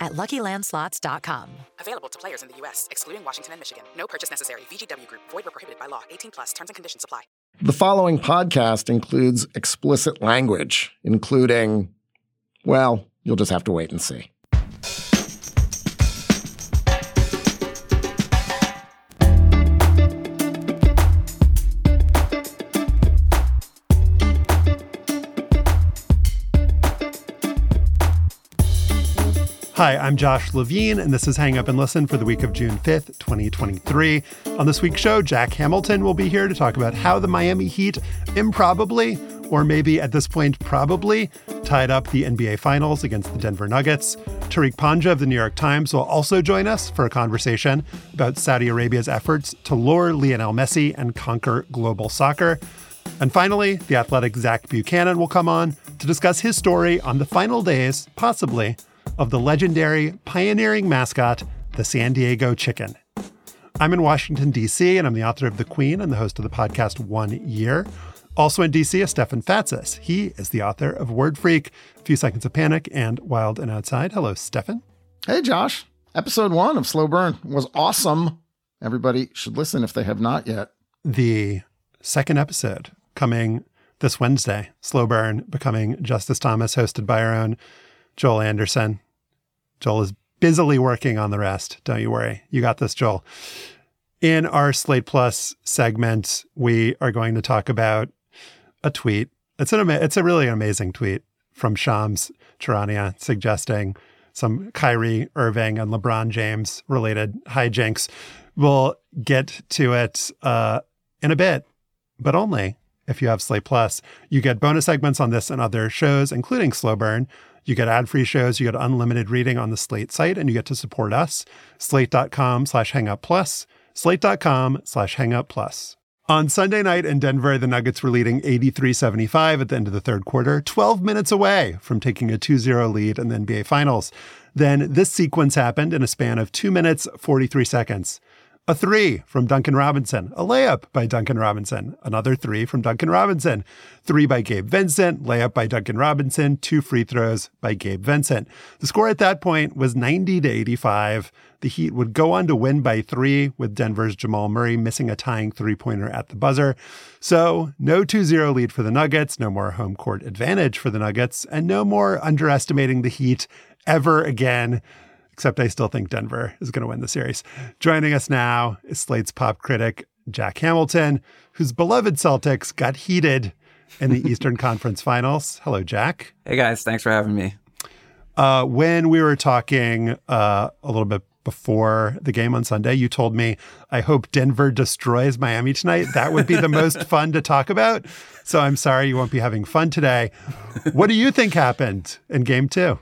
at LuckyLandSlots.com. Available to players in the U.S., excluding Washington and Michigan. No purchase necessary. VGW Group. Void where prohibited by law. 18 plus. Terms and conditions apply. The following podcast includes explicit language, including, well, you'll just have to wait and see. Hi, I'm Josh Levin, and this is Hang Up and Listen for the week of June 5th, 2023. On this week's show, Jack Hamilton will be here to talk about how the Miami Heat improbably, or maybe at this point, probably, tied up the NBA Finals against the Denver Nuggets. Tariq Panja of the New York Times will also join us for a conversation about Saudi Arabia's efforts to lure Lionel Messi and conquer global soccer. And finally, the athletic Zach Buchanan will come on to discuss his story on the final days, possibly, of the legendary pioneering mascot, the San Diego Chicken. I'm in Washington, D.C., and I'm the author of The Queen and the host of the podcast One Year. Also in D.C. is Stefan Fatsis. He is the author of Word Freak, A Few Seconds of Panic, and Wild and Outside. Hello, Stefan. Hey, Josh. Episode one of Slow Burn was awesome. Everybody should listen if they have not yet. The second episode coming this Wednesday, Slow Burn becoming Justice Thomas, hosted by our own Joel Anderson. Joel is busily working on the rest. Don't you worry. You got this, Joel. In our Slate Plus segment, we are going to talk about a tweet. It's an it's a really amazing tweet from Shams Charania suggesting some Kyrie Irving and LeBron James related hijinks. We'll get to it uh, in a bit, but only if you have Slate Plus. You get bonus segments on this and other shows, including Slow Burn. You get ad-free shows, you get unlimited reading on the Slate site, and you get to support us. Slate.com slash hangup plus. Slate.com slash hangup plus. On Sunday night in Denver, the Nuggets were leading 83-75 at the end of the third quarter, 12 minutes away from taking a 2-0 lead in the NBA Finals. Then this sequence happened in a span of 2 minutes 43 seconds. A three from Duncan Robinson, a layup by Duncan Robinson, another three from Duncan Robinson, three by Gabe Vincent, layup by Duncan Robinson, two free throws by Gabe Vincent. The score at that point was 90 to 85. The Heat would go on to win by three, with Denver's Jamal Murray missing a tying three pointer at the buzzer. So, no 2 0 lead for the Nuggets, no more home court advantage for the Nuggets, and no more underestimating the Heat ever again except I still think Denver is going to win the series. Joining us now is Slate's pop critic, Jack Hamilton, whose beloved Celtics got heated in the Eastern Conference Finals. Hello, Jack. Hey, guys. Thanks for having me. Uh, when we were talking uh, a little bit before the game on Sunday, you told me, I hope Denver destroys Miami tonight. That would be the most fun to talk about. So I'm sorry you won't be having fun today. What do you think happened in game two?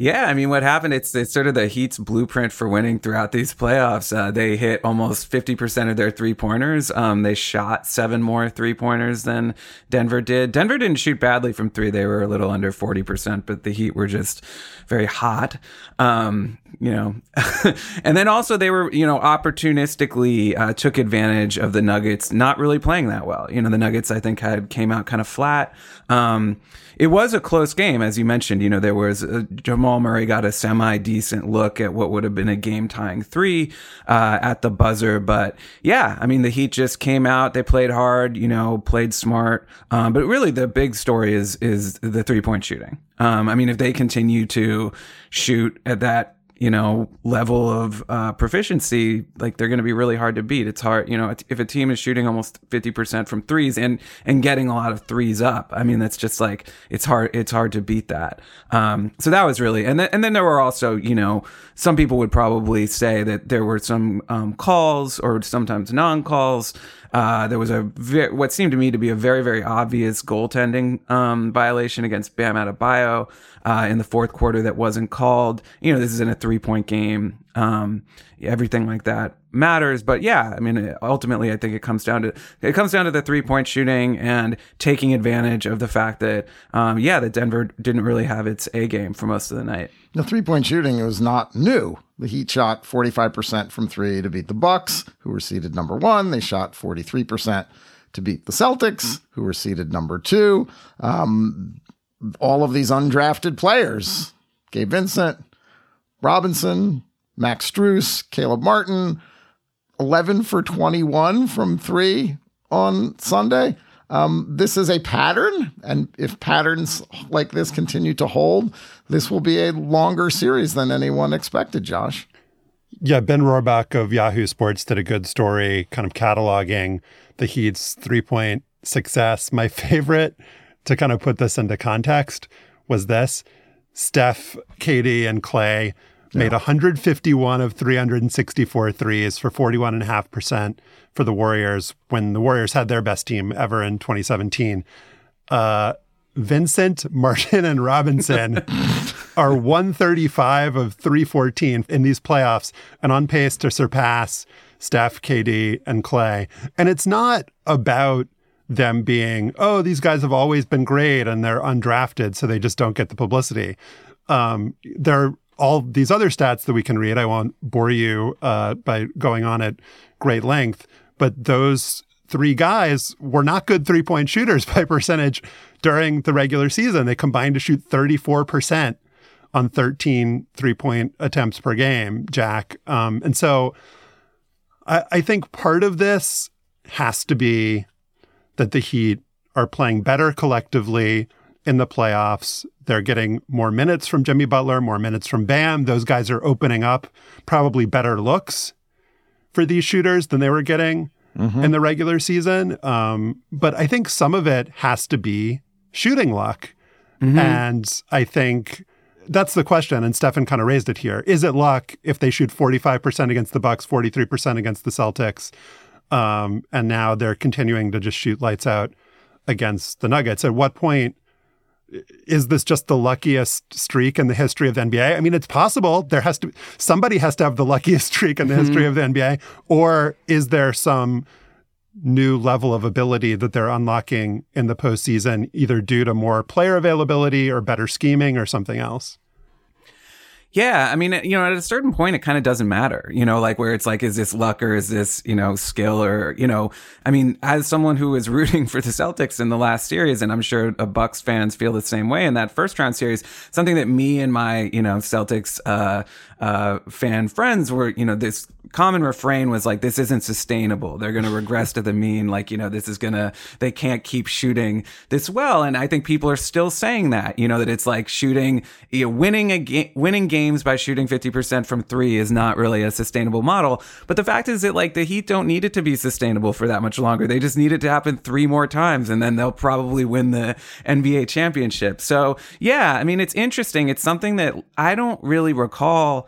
Yeah, I mean, what happened? It's it's sort of the Heat's blueprint for winning throughout these playoffs. Uh, they hit almost fifty percent of their three pointers. Um, they shot seven more three pointers than Denver did. Denver didn't shoot badly from three; they were a little under forty percent, but the Heat were just very hot. Um, you know, and then also they were you know opportunistically uh, took advantage of the Nuggets not really playing that well. You know, the Nuggets I think had came out kind of flat. Um, it was a close game, as you mentioned. You know, there was uh, Jamal Murray got a semi decent look at what would have been a game tying three uh, at the buzzer. But yeah, I mean, the Heat just came out. They played hard, you know, played smart. Um, but really, the big story is is the three point shooting. Um, I mean, if they continue to shoot at that you know, level of uh, proficiency, like they're going to be really hard to beat. It's hard, you know, if a team is shooting almost 50% from threes and, and getting a lot of threes up, I mean, that's just like, it's hard, it's hard to beat that. Um, so that was really, and then, and then there were also, you know, some people would probably say that there were some um, calls or sometimes non calls uh, there was a ve- what seemed to me to be a very very obvious goaltending um, violation against Bam Adebayo uh, in the fourth quarter that wasn't called. You know, this is in a three point game, um, everything like that. Matters. But yeah, I mean, ultimately, I think it comes down to it comes down to the three point shooting and taking advantage of the fact that, um, yeah, that Denver didn't really have its A game for most of the night. The three point shooting was not new. The Heat shot 45% from three to beat the Bucks, who were seeded number one. They shot 43% to beat the Celtics, who were seeded number two. Um, all of these undrafted players, Gabe Vincent, Robinson, Max Strus, Caleb Martin, 11 for 21 from three on Sunday. Um, this is a pattern, and if patterns like this continue to hold, this will be a longer series than anyone expected, Josh. Yeah, Ben Rohrbach of Yahoo Sports did a good story kind of cataloging the Heat's three point success. My favorite to kind of put this into context was this Steph, KD, and Klay made 151 of 364 threes for 41.5% for the Warriors when the Warriors had their best team ever in 2017. Uh, Vincent, Martin, and Robinson are 135 of 314 in these playoffs and on pace to surpass Steph, KD, and Klay. And it's not about them being, oh, these guys have always been great and they're undrafted, so they just don't get the publicity. Um, they're all these other stats that we can read. I won't bore you uh, by going on at great length, but those three guys were not good three point shooters by percentage during the regular season. They combined to shoot 34% on 13 three point attempts per game, Jack. Um, and so I, I think part of this has to be that the Heat are playing better collectively in the playoffs. They're getting more minutes from Jimmy Butler, more minutes from Bam. Those guys are opening up probably better looks for these shooters than they were getting mm-hmm. in the regular season. Um, but I think some of it has to be shooting luck. Mm-hmm. And I think that's the question. And Stefan kind of raised it here. Is it luck if they shoot 45% against the Bucks, 43% against the Celtics? Um, and now they're continuing to just shoot lights out against the Nuggets. At what point is this just the luckiest streak in the history of the NBA? I mean, it's possible there has to somebody has to have the luckiest streak in the mm-hmm. history of the NBA, or is there some new level of ability that they're unlocking in the postseason, either due to more player availability or better scheming or something else? Yeah, I mean, you know, at a certain point, it kind of doesn't matter, you know, like where it's like, is this luck or is this, you know, skill or, you know, I mean, as someone who was rooting for the Celtics in the last series, and I'm sure a Bucks fans feel the same way in that first round series, something that me and my, you know, Celtics uh, uh, fan friends were, you know, this common refrain was like, this isn't sustainable. They're going to regress to the mean. Like, you know, this is going to, they can't keep shooting this well. And I think people are still saying that, you know, that it's like shooting, you know, winning a game, winning games by shooting 50% from three is not really a sustainable model. But the fact is that like the Heat don't need it to be sustainable for that much longer. They just need it to happen three more times and then they'll probably win the NBA championship. So yeah, I mean, it's interesting. It's something that I don't really recall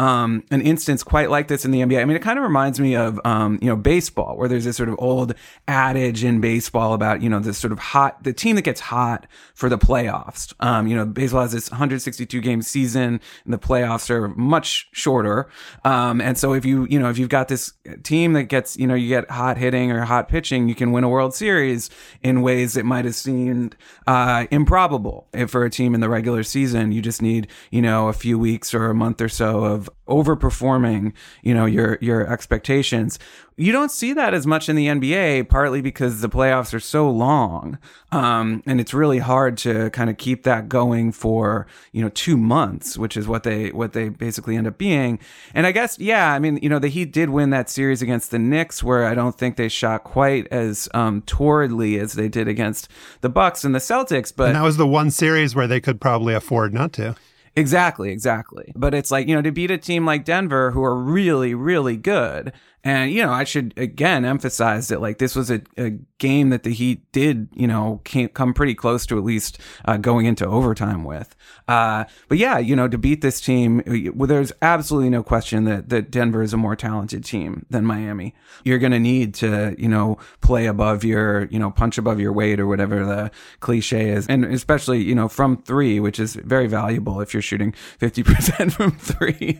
um, an instance quite like this in the NBA. I mean, it kind of reminds me of, um, you know, baseball, where there's this sort of old adage in baseball about, you know, this sort of hot, the team that gets hot for the playoffs. Um, you know, baseball has this 162 game season and the playoffs are much shorter. Um, and so if you, you know, if you've got this team that gets, you know, you get hot hitting or hot pitching, you can win a World Series in ways that might have seemed, uh, improbable. If for a team in the regular season, you just need, you know, a few weeks or a month or so of overperforming, you know, your your expectations. You don't see that as much in the NBA, partly because the playoffs are so long, um, and it's really hard to kind of keep that going for you know two months, which is what they what they basically end up being. And I guess yeah, I mean you know the Heat did win that series against the Knicks, where I don't think they shot quite as um, torridly as they did against the Bucks and the Celtics, but and that was the one series where they could probably afford not to. Exactly, exactly. But it's like, you know, to beat a team like Denver who are really, really good and, you know, I should again emphasize that like this was a, a game that the Heat did, you know, came, come pretty close to at least uh, going into overtime with. Uh, but yeah, you know, to beat this team, well, there's absolutely no question that, that Denver is a more talented team than Miami. You're going to need to, you know, play above your, you know, punch above your weight or whatever the cliche is. And especially, you know, from three, which is very valuable if you're shooting 50% from three.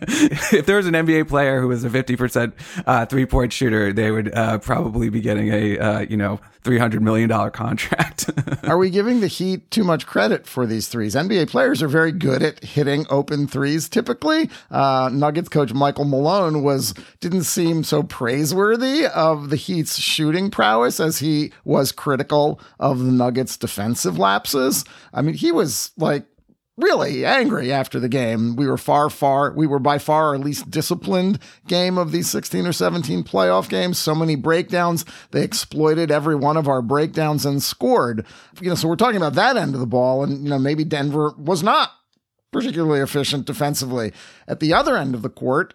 if there was an NBA player who was a 50% uh, three point shooter, they would uh, probably be getting a uh, you know three hundred million dollar contract. are we giving the Heat too much credit for these threes? NBA players are very good at hitting open threes. Typically, uh, Nuggets coach Michael Malone was didn't seem so praiseworthy of the Heat's shooting prowess as he was critical of the Nuggets' defensive lapses. I mean, he was like really angry after the game. We were far, far, we were by far our least disciplined game of these 16 or 17 playoff games. So many breakdowns. They exploited every one of our breakdowns and scored. You know, so we're talking about that end of the ball. And, you know, maybe Denver was not particularly efficient defensively. At the other end of the court,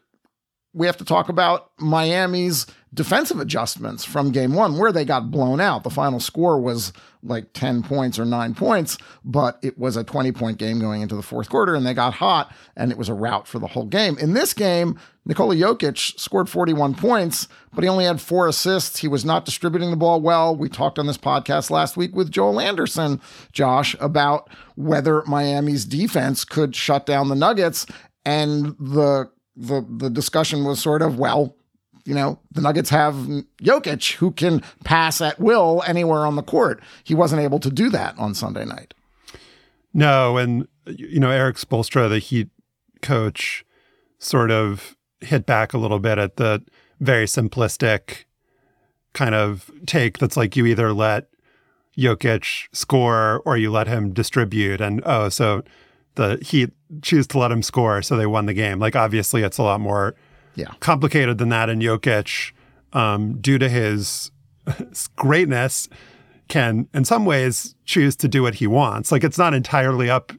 we have to talk about Miami's defensive adjustments from game one, where they got blown out. The final score was like 10 points or nine points, but it was a 20 point game going into the fourth quarter, and they got hot, and it was a rout for the whole game. In this game, Nikola Jokic scored 41 points, but he only had four assists. He was not distributing the ball well. We talked on this podcast last week with Joel Anderson, Josh, about whether Miami's defense could shut down the Nuggets. And the the the discussion was sort of, well, you know, the Nuggets have Jokic who can pass at will anywhere on the court. He wasn't able to do that on Sunday night. No, and you know, Erik Spoelstra, the Heat coach, sort of hit back a little bit at the very simplistic kind of take that's like you either let Jokic score or you let him distribute. And oh, so the Heat choose to let him score, so they won the game. Like obviously, it's a lot more yeah. complicated than that. And Jokic, um, due to his greatness, can in some ways choose to do what he wants. Like it's not entirely up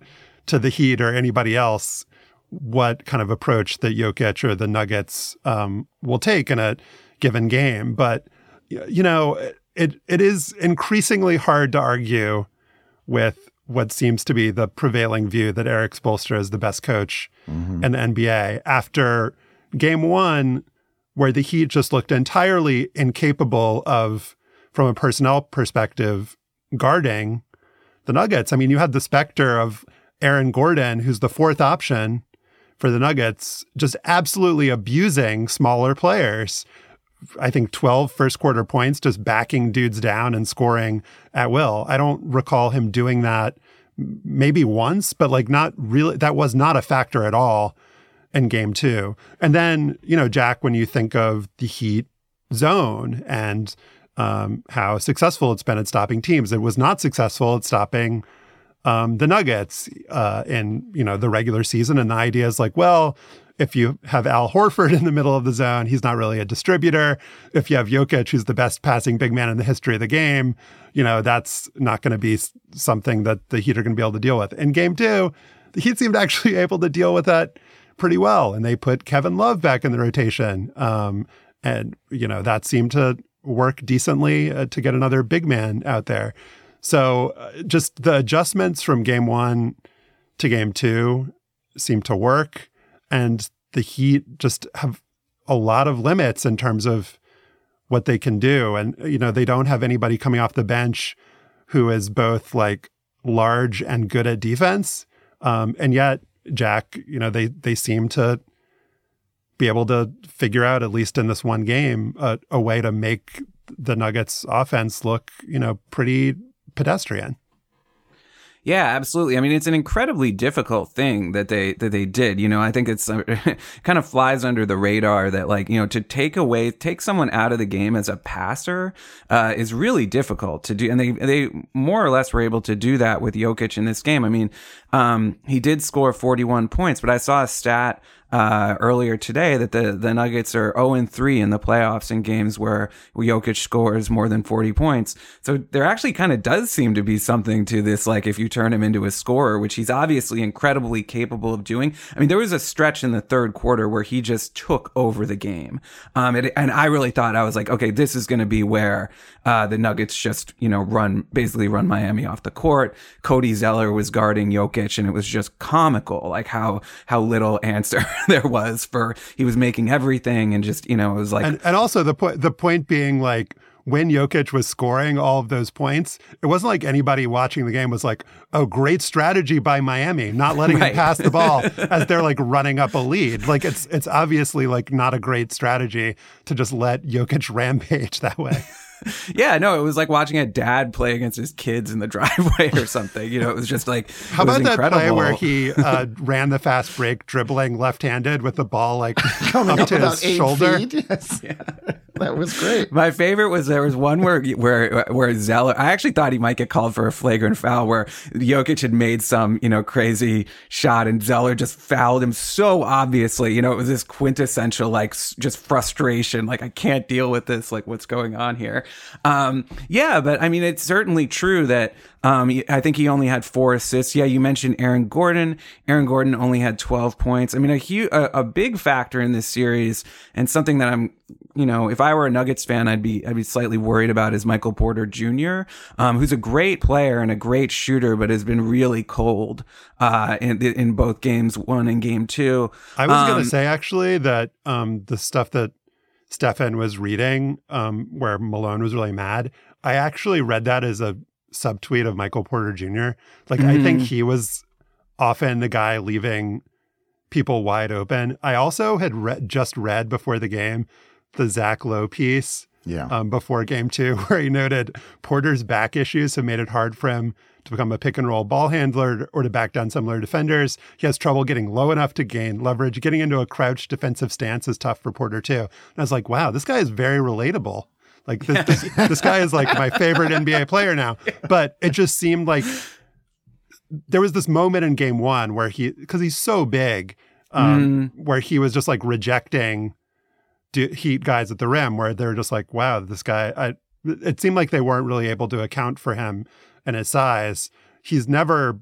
to the Heat or anybody else what kind of approach that Jokic or the Nuggets um, will take in a given game. But you know, it it is increasingly hard to argue with what seems to be the prevailing view that Erik Spoelstra is the best coach mm-hmm. in the NBA after game one, where the Heat just looked entirely incapable of, from a personnel perspective, guarding the Nuggets. I mean, you had the specter of Aaron Gordon, who's the fourth option for the Nuggets, just absolutely abusing smaller players. I think 12 first quarter points, just backing dudes down and scoring at will. I don't recall him doing that maybe once, but like not really, that was not a factor at all in game two. And then, you know, Jack, when you think of the Heat zone and um, how successful it's been at stopping teams, it was not successful at stopping um, the Nuggets uh, in, you know, the regular season. And the idea is like, well, if you have Al Horford in the middle of the zone, he's not really a distributor. If you have Jokic, who's the best passing big man in the history of the game, you know, that's not going to be something that the Heat are going to be able to deal with. In game two, the Heat seemed actually able to deal with that pretty well. And they put Kevin Love back in the rotation. Um, and, you know, that seemed to work decently uh, to get another big man out there. So uh, just the adjustments from game one to game two seem to work and the Heat just have a lot of limits in terms of what they can do. And, you know, they don't have anybody coming off the bench who is both like large and good at defense. Um, and yet, Jack, you know, they they seem to be able to figure out, at least in this one game, a, a way to make the Nuggets offense look, you know, pretty pedestrian. Yeah, absolutely. I mean, it's an incredibly difficult thing that they that they did. You know, I think it's kind of flies under the radar that like you know to take away take someone out of the game as a passer uh, is really difficult to do, and they they more or less were able to do that with Jokic in this game. I mean, um, he did score 41 points, but I saw a stat uh, earlier today that the, the Nuggets are 0 3 in the playoffs in games where Jokic scores more than 40 points. So there actually kind of does seem to be something to this, like if you turn him into a scorer, which he's obviously incredibly capable of doing. I mean, there was a stretch in the third quarter where he just took over the game. Um, and, and I really thought, I was like, okay, this is going to be where uh, the Nuggets just, you know, run, basically run Miami off the court. Cody Zeller was guarding Jokic and it was just comical, like how, how little answer there was for he was making everything and just you know it was like and, and also the point the point being like when Jokic was scoring all of those points, it wasn't like anybody watching the game was like, "Oh, great strategy by Miami, not letting Right. him pass the ball as they're like running up a lead." Like it's it's obviously like not a great strategy to just let Jokic rampage that way. Yeah, no, it was like watching a dad play against his kids in the driveway or something. You know, it was just like How it was about that incredible. play where he uh, ran the fast break, dribbling left-handed with the ball like Coming up, up to his shoulder? feet. Yes. That was great. My favorite was there was one where where where Zeller. I actually thought he might get called for a flagrant foul where Jokic had made some you know crazy shot and Zeller just fouled him so obviously. You know, it was this quintessential like just frustration. Like I can't deal with this. Like what's going on here? Um, yeah, but I mean it's certainly true that um, I think he only had four assists. Yeah, you mentioned Aaron Gordon. Aaron Gordon only had 12 points. I mean, a huge, a, a big factor in this series, and something that I'm, you know, if I were a Nuggets fan, I'd be, I'd be slightly worried about is Michael Porter Jr., um, who's a great player and a great shooter, but has been really cold uh, in in both games one and game two. I was Um, going to say actually that um, the stuff that Stefan was reading, um, where Malone was really mad, I actually read that as a subtweet of Michael Porter Jr. Like I think he was often the guy leaving people wide open. I also had read, just read before the game the Zach Lowe piece Yeah. um, before game two, where he noted Porter's back issues have made it hard for him to become a pick and roll ball handler or to back down similar defenders. He has trouble getting low enough to gain leverage. Getting into a crouched defensive stance is tough for Porter too. And I was like, wow, this guy is very relatable. Like this, this, this guy is like my favorite NBA player now. But it just seemed like there was this moment in game one where he, because he's so big, um, where he was just like rejecting heat guys at the rim where they're just like, wow, this guy, I, it seemed like they weren't really able to account for him and his size. He's never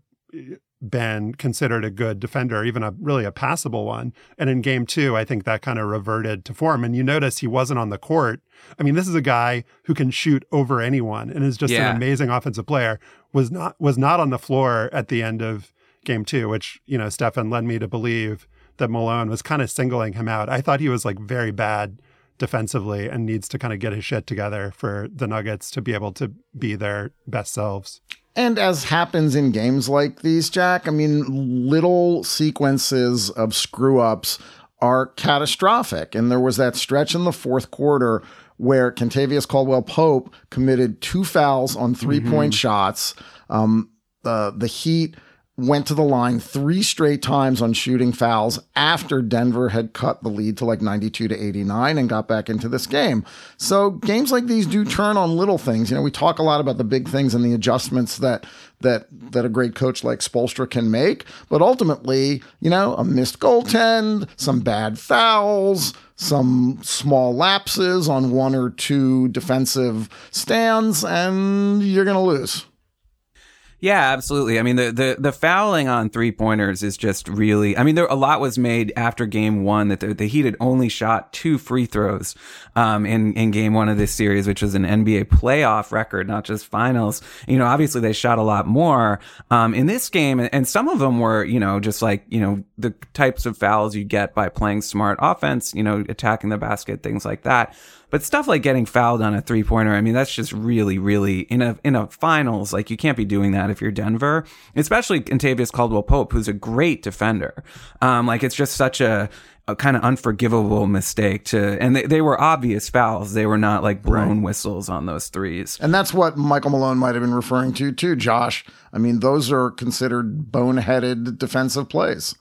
been considered a good defender, even a really a passable one. And in game two, I think that kind of reverted to form. And you notice he wasn't on the court. I mean, this is a guy who can shoot over anyone and is just Yeah. an amazing offensive player. Was not was not on the floor at the end of game two, which, you know, Stefan led me to believe that Malone was kind of singling him out. I thought he was like very bad defensively and needs to kind of get his shit together for the Nuggets to be able to be their best selves. And as happens in games like these, Jack, I mean, little sequences of screw ups are catastrophic. And there was that stretch in the fourth quarter where Kentavious Caldwell Pope committed two fouls on 3 point shots. Um, the the Heat went to the line three straight times on shooting fouls after Denver had cut the lead to like 92 to 89 and got back into this game. So games like these do turn on little things. You know, we talk a lot about the big things and the adjustments that that that a great coach like Spoelstra can make, but ultimately, you know, a missed goaltend, some bad fouls, some small lapses on one or two defensive stands and you're going to lose. Yeah, absolutely. I mean, the the the fouling on three pointers is just really. I mean, there a lot was made after game one that the, the Heat had only shot two free throws um, in in game one of this series, which was an NBA playoff record, not just finals. You know, obviously they shot a lot more um, in this game, and, and some of them were, you know, just like you know the types of fouls you get by playing smart offense. You know, attacking the basket, things like that. But stuff like getting fouled on a three pointer, I mean, that's just really, really in a in a finals. Like you can't be doing that if you're Denver, especially Kentavious Caldwell Pope, who's a great defender. Um, like it's just such a, a kind of unforgivable mistake to, and they, they were obvious fouls. They were not like blown whistles on those threes. And that's what Michael Malone might have been referring to, too, Josh. I mean, those are considered boneheaded defensive plays.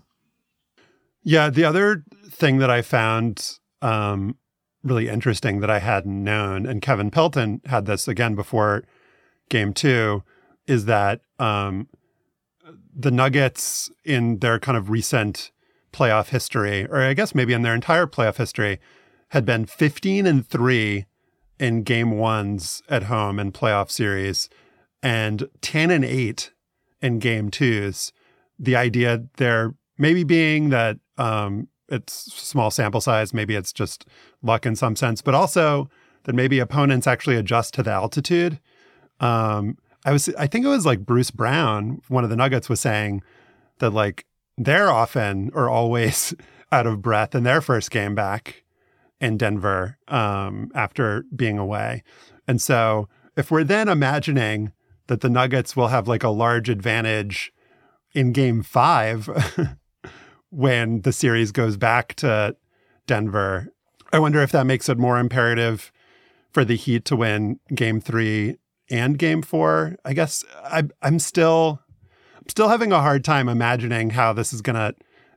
Yeah, the other thing that I found um, really interesting that I hadn't known, and Kevin Pelton had this again before game two, is that um, the Nuggets in their kind of recent playoff history, or I guess maybe in their entire playoff history, had been 15 and three in game ones at home in playoff series and 10 and eight in game twos. The idea there maybe being that um, it's small sample size, maybe it's just luck in some sense, but also that maybe opponents actually adjust to the altitude. Um, I was, I think it was like Bruce Brown, one of the Nuggets, was saying that like they're often or always out of breath in their first game back in Denver um, after being away. And so if we're then imagining that the Nuggets will have like a large advantage in game five when the series goes back to Denver, I wonder if that makes it more imperative for the Heat to win game three and game four. I guess I, I'm still I'm still having a hard time imagining how this is going to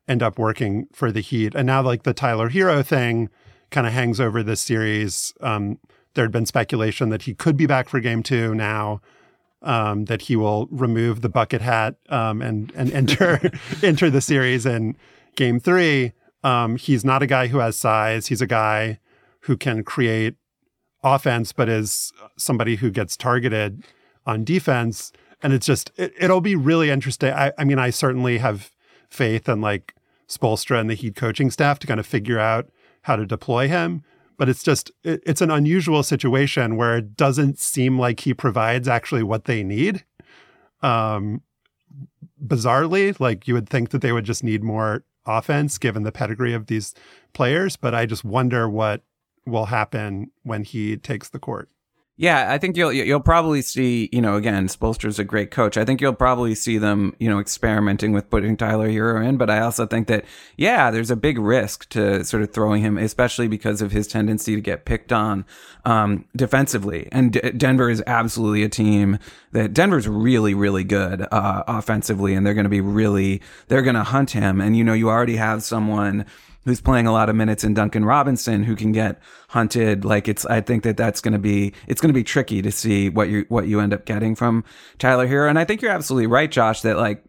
end up working for the Heat. And now, like the Tyler Herro thing kind of hangs over this series. Um, there had been speculation that he could be back for game two now. Um, that he will remove the bucket hat um, and and enter enter the series in game three. Um, he's not a guy who has size. He's a guy who can create offense, but is somebody who gets targeted on defense. And it's just it, will be really interesting. I, I mean, I certainly have faith in like Spoelstra and the Heat coaching staff to kind of figure out how to deploy him but it's just it, it's an unusual situation where it doesn't seem like he provides actually what they need um bizarrely like you would think that they would just need more offense given the pedigree of these players but i just wonder what will happen when he takes the court yeah, I think you'll you'll probably see, you know, again, Spoelstra's a great coach. I think you'll probably see them, you know, experimenting with putting Tyler Herro in, but I also think that yeah, there's a big risk to sort of throwing him, especially because of his tendency to get picked on um, defensively. And D- Denver is absolutely a team that Denver's really really good uh, offensively, and they're going to be really they're going to hunt him. And you know, you already have someone who's playing a lot of minutes in Duncan Robinson who can get hunted like it's I think that that's going to be it's going to be tricky to see what you what you end up getting from Tyler Herro and I think you're absolutely right Josh that like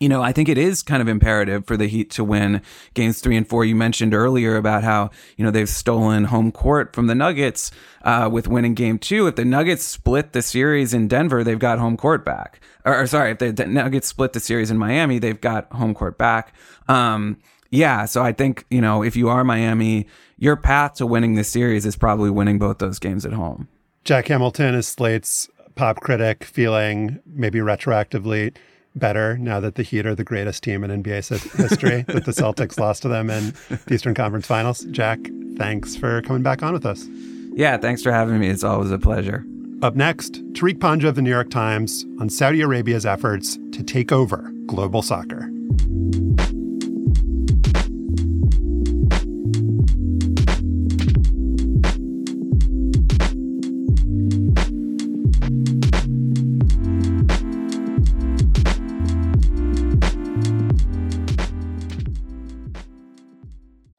you know, I think it is kind of imperative for the Heat to win games three and four. You mentioned earlier about how, you know, they've stolen home court from the Nuggets uh, with winning game two. If the Nuggets split the series in Denver, they've got home court back. Or, or sorry, if the, the, Nuggets split the series in Miami, they've got home court back. Um, yeah, so I think, you know, if you are Miami, your path to winning this series is probably winning both those games at home. Jack Hamilton is Slate's pop critic, feeling maybe retroactively better now that the Heat are the greatest team in NBA history, that the Celtics lost to them in the Eastern Conference Finals. Jack, thanks for coming back on with us. Yeah, thanks for having me. It's always a pleasure. Up next, Tariq Panja of the New York Times on Saudi Arabia's efforts to take over global soccer.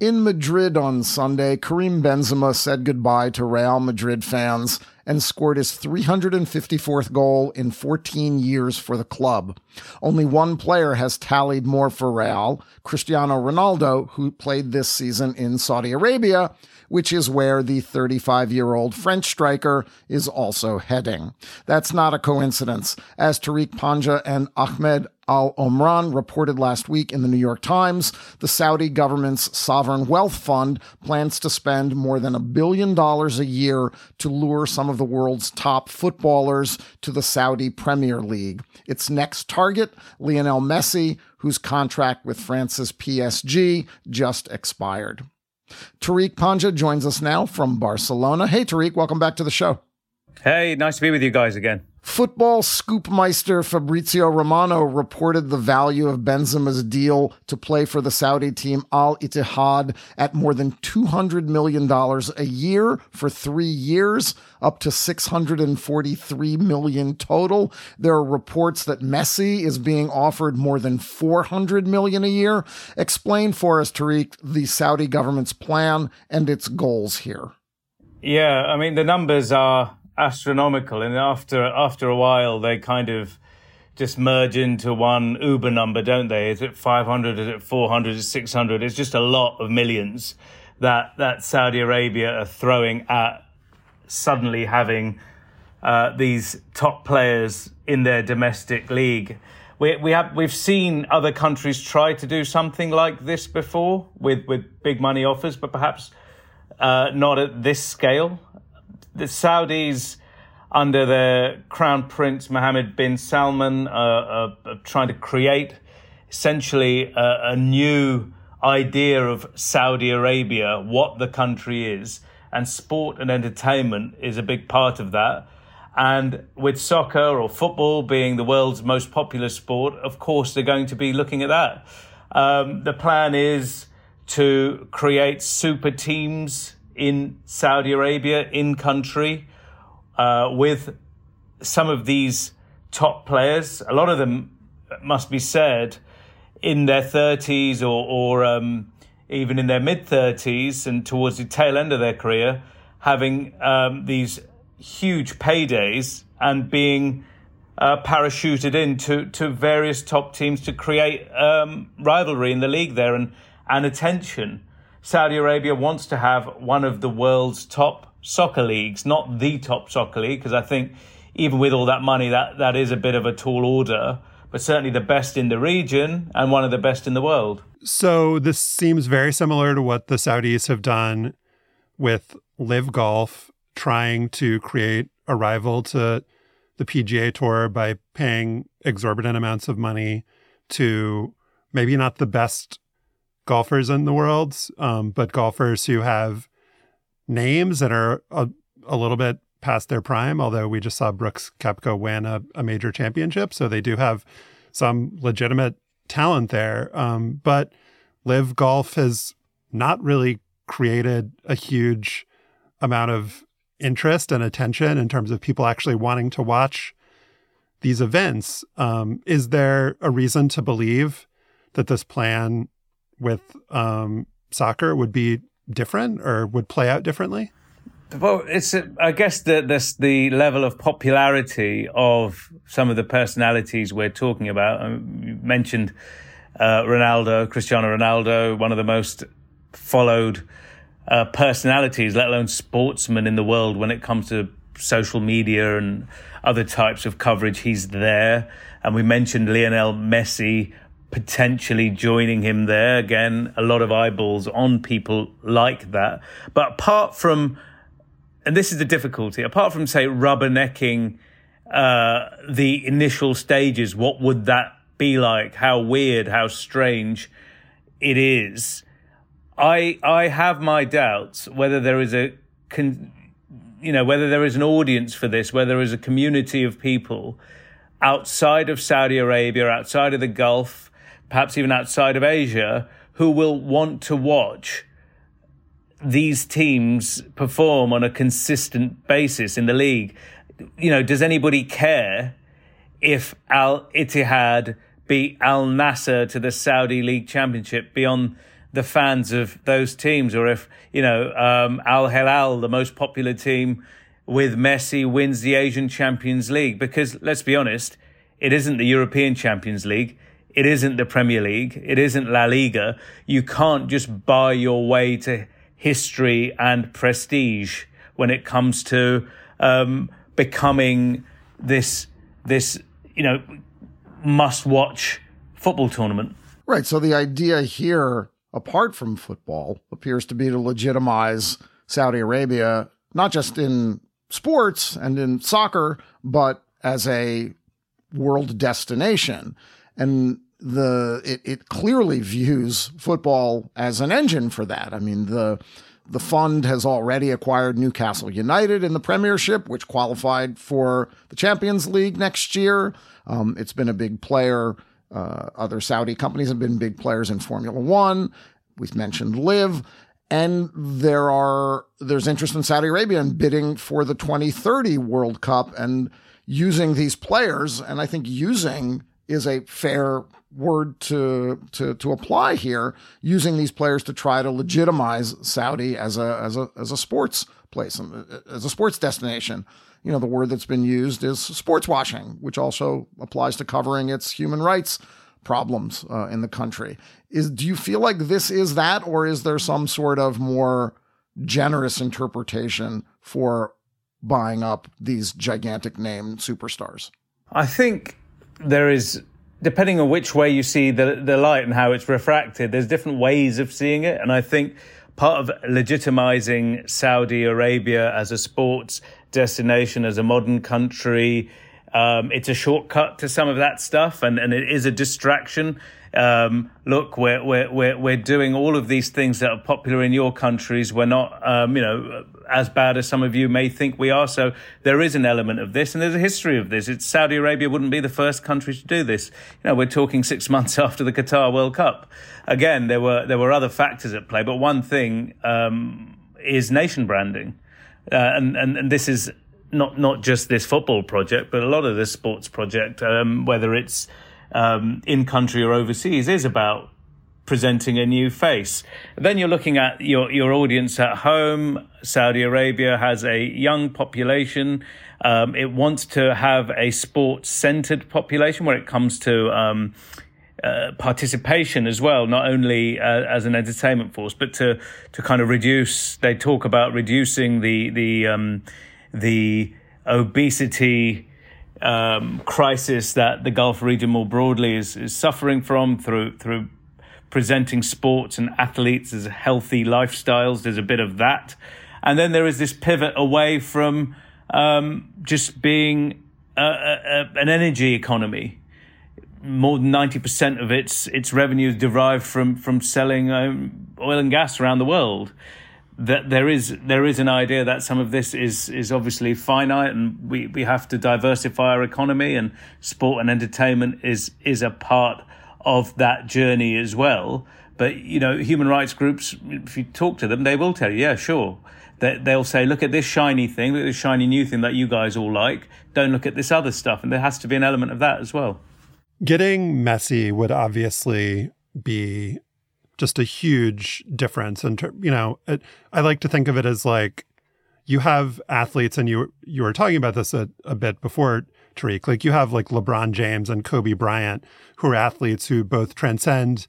In Madrid on Sunday, Karim Benzema said goodbye to Real Madrid fans and scored his 354th goal in 14 years for the club. Only one player has tallied more for Real, Cristiano Ronaldo, who played this season in Saudi Arabia, which is where the 35 year old French striker is also heading. That's not a coincidence, as Tariq Panja and Ahmed Al Omran reported last week in the New York Times, the Saudi government's sovereign wealth fund plans to spend more than a billion dollars a year to lure some of the world's top footballers to the Saudi Premier League. Its next target, Lionel Messi, whose contract with France's PSG just expired. Tariq Panja joins us now from Barcelona. Hey, Tariq, welcome back to the show. Hey, nice to be with you guys again. Football scoopmeister Fabrizio Romano reported the value of Benzema's deal to play for the Saudi team Al Ittihad at more than $200 million a year for three years, up to 643 million total. There are reports that Messi is being offered more than 400 million a year. Explain for us, Tariq, the Saudi government's plan and its goals here. Yeah, I mean, the numbers are astronomical, and after after a while, they kind of just merge into one Uber number, don't they? Is it 500? Is it 400? Is it 600? It's just a lot of millions that that Saudi Arabia are throwing at suddenly having uh, these top players in their domestic league. We, we have we've seen other countries try to do something like this before with, with big money offers, but perhaps uh, not at this scale. The Saudis, under the Crown Prince Mohammed bin Salman, uh, are, are trying to create essentially a, a new idea of Saudi Arabia, what the country is, and sport and entertainment is a big part of that. And with soccer or football being the world's most popular sport, of course, they're going to be looking at that. Um, the plan is to create super teams in Saudi Arabia, in country, uh, with some of these top players. A lot of them, must be said, in their 30s or, or um, even in their mid 30s and towards the tail end of their career, having um, these huge paydays and being uh, parachuted into to various top teams to create um, rivalry in the league there and, and attention. Saudi Arabia wants to have one of the world's top soccer leagues, not the top soccer league, because I think even with all that money, that, that is a bit of a tall order but certainly the best in the region and one of the best in the world. So this seems very similar to what the Saudis have done with LIV Golf, trying to create a rival to the PGA Tour by paying exorbitant amounts of money to maybe not the best golfers in the world, um, but golfers who have names that are a, a little bit past their prime, although we just saw Brooks Koepka win a, a major championship. So they do have some legitimate talent there. Um, but LIV Golf has not really created a huge amount of interest and attention in terms of people actually wanting to watch these events. Um, is there a reason to believe that this plan with um, soccer would be different or would play out differently? Well, it's I guess the the the level of popularity of some of the personalities we're talking about. Um, you mentioned uh, Ronaldo, Cristiano Ronaldo, one of the most followed uh, personalities, let alone sportsmen in the world when it comes to social media and other types of coverage. He's there, and we mentioned Lionel Messi potentially joining him there. Again, a lot of eyeballs on people like that. But apart from and this is the difficulty, apart from, say, rubbernecking uh, the initial stages, what would that be like? How weird, how strange it is. I I have my doubts whether there is a con, you know whether there is an audience for this, whether there is a community of people outside of Saudi Arabia, outside of the Gulf, perhaps even outside of Asia, who will want to watch these teams perform on a consistent basis in the league. You know, does anybody care if Al Ittihad beat Al Nassr to the Saudi League Championship beyond the fans of those teams, or if you know um, Al Hilal, the most popular team with Messi, wins the Asian Champions League? Because let's be honest, it isn't the European Champions League. It isn't the Premier League. It isn't La Liga. You can't just buy your way to history and prestige when it comes to um, becoming this this you know must watch football tournament. Right. So the idea here, apart from football, appears to be to legitimize Saudi Arabia, not just in sports and in soccer, but as a world destination. And the it, it clearly views football as an engine for that. I mean, the the fund has already acquired Newcastle United in the Premiership, which qualified for the Champions League next year. Um, it's been a big player. Uh, other Saudi companies have been big players in Formula One. We've mentioned LIV, and there are there's interest in Saudi Arabia in bidding for the 2030 World Cup and using these players. And I think using is a fair word to to to apply here, using these players to try to legitimize Saudi as a as a as a sports place, as a sports destination. You know, the word that's been used is sports washing, which also applies to covering its human rights problems uh, in the country. Is do you feel like this is that, or is there some sort of more generous interpretation for buying up these gigantic name superstars? I think there is, depending on which way you see the, the light and how it's refracted, there's different ways of seeing it. And I think part of legitimizing Saudi Arabia as a sports destination, as a modern country, um, it's a shortcut to some of that stuff, and, and it is a distraction. Um, look, we're, we're, we're, we're doing all of these things that are popular in your countries. We're not, um, you know, as bad as some of you may think we are. So there is an element of this, and there's a history of this. It's Saudi Arabia wouldn't be the first country to do this. You know, we're talking six months after the Qatar World Cup. Again, there were there were other factors at play, but one thing um, is nation branding, uh, and, and and this is not not just this football project, but a lot of this sports project, um, whether it's um, in country or overseas, is about presenting a new face. Then you're looking at your your audience at home. Saudi Arabia has a young population. Um, it wants to have a sports centered population where it comes to um, uh, participation as well, not only uh, as an entertainment force, but to to kind of reduce. They talk about reducing the the um, the obesity um, crisis that the Gulf region more broadly is, is suffering from through through presenting sports and athletes as healthy lifestyles. There's a bit of that, and then there is this pivot away from um, just being a, a, an energy economy. More than ninety percent of its its revenue is derived from from selling um, oil and gas around the world that there is there is an idea that some of this is is obviously finite and we, we have to diversify our economy and sport and entertainment is is a part of that journey as well. But you know, human rights groups, if you talk to them, they will tell you, yeah, sure. They, they'll say, look at this shiny thing, look at this shiny new thing that you guys all like. Don't look at this other stuff, and there has to be an element of that as well. Getting Messi would obviously be just a huge difference. And you know, it, I like to think of it as like you have athletes, and you you were talking about this a, a bit before, Tariq. Like you have like LeBron James and Kobe Bryant, who are athletes who both transcend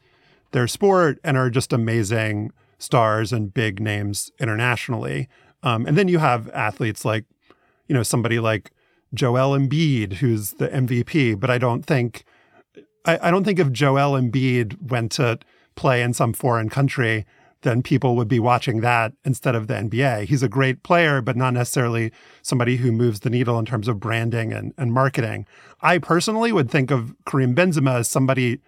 their sport and are just amazing stars and big names internationally. Um, and then you have athletes like, you know, somebody like Joel Embiid, who's the MVP. But I don't think, I, I don't think if Joel Embiid went to play in some foreign country, then people would be watching that instead of the NBA. He's a great player, but not necessarily somebody who moves the needle in terms of branding and, and marketing. I personally would think of Karim Benzema as somebody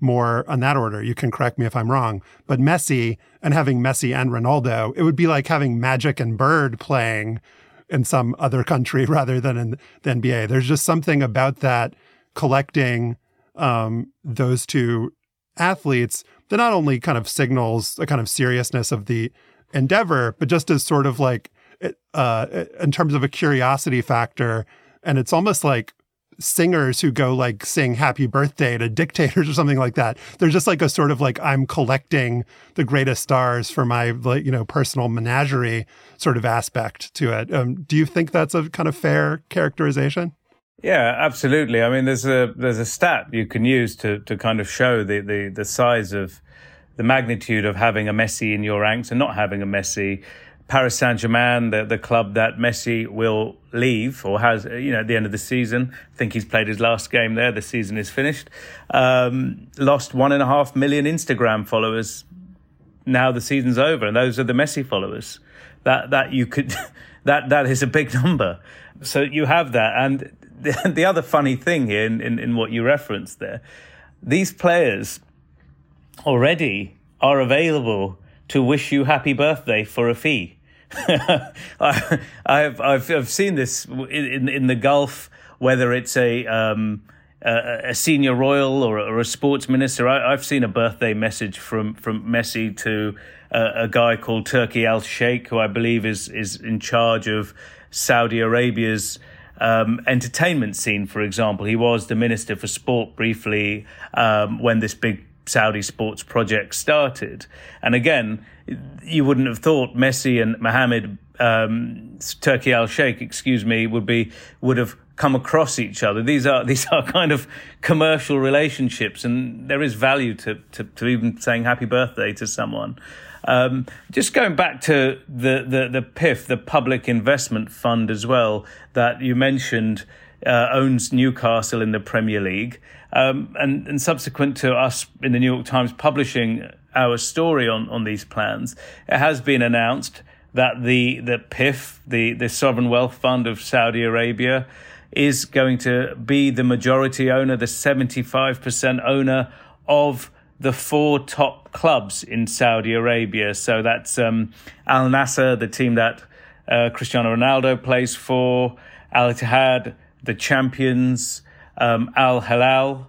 more on that order. You can correct me if I'm wrong. But Messi and having Messi and Ronaldo, it would be like having Magic and Bird playing in some other country rather than in the NBA. There's just something about that collecting um, those two athletes that not only kind of signals a kind of seriousness of the endeavor, but just as sort of like, uh, in terms of a curiosity factor. And it's almost like singers who go like sing happy birthday to dictators or something like that. They're just like a sort of like, I'm collecting the greatest stars for my, like, you know, personal menagerie sort of aspect to it. Um, do you think that's a kind of fair characterization? Yeah, absolutely. I mean, there's a there's a stat you can use to to kind of show the the the size of the magnitude of having a Messi in your ranks and not having a Messi. Paris Saint Germain, the the club that Messi will leave or has, you know, at the end of the season. I think he's played his last game there. The season is finished. Um, lost one and a half million Instagram followers. Now the season's over, and those are the Messi followers. That that you could, that that is a big number. So you have that, and the, the other funny thing here in, in, in what you referenced there, these players already are available to wish you happy birthday for a fee. I, have I've I've seen this in in the Gulf, whether it's a um, a, a, senior royal or, or, a sports minister. I, have seen a birthday message from from Messi to a, a guy called Turki Al Sheikh, who I believe is is in charge of Saudi Arabia's um, entertainment scene, for example. He was the Minister for Sport briefly um, when this big Saudi sports project started. And again, you wouldn't have thought Messi and Mohammed um, Turki Al Sheikh, excuse me, would be would have come across each other. These are these are kind of commercial relationships, and there is value to to, to even saying happy birthday to someone. Um, just going back to the, the the PIF, the Public Investment Fund, as well that you mentioned. Uh, owns Newcastle in the Premier League. Um, and, and subsequent to us in the New York Times publishing our story on, on these plans, it has been announced that the, the PIF, the, the Sovereign Wealth Fund of Saudi Arabia, is going to be the majority owner, the 75% owner of the four top clubs in Saudi Arabia. So that's um, Al Nassr, the team that uh, Cristiano Ronaldo plays for, Al Ittihad, the champions, um, Al Hilal,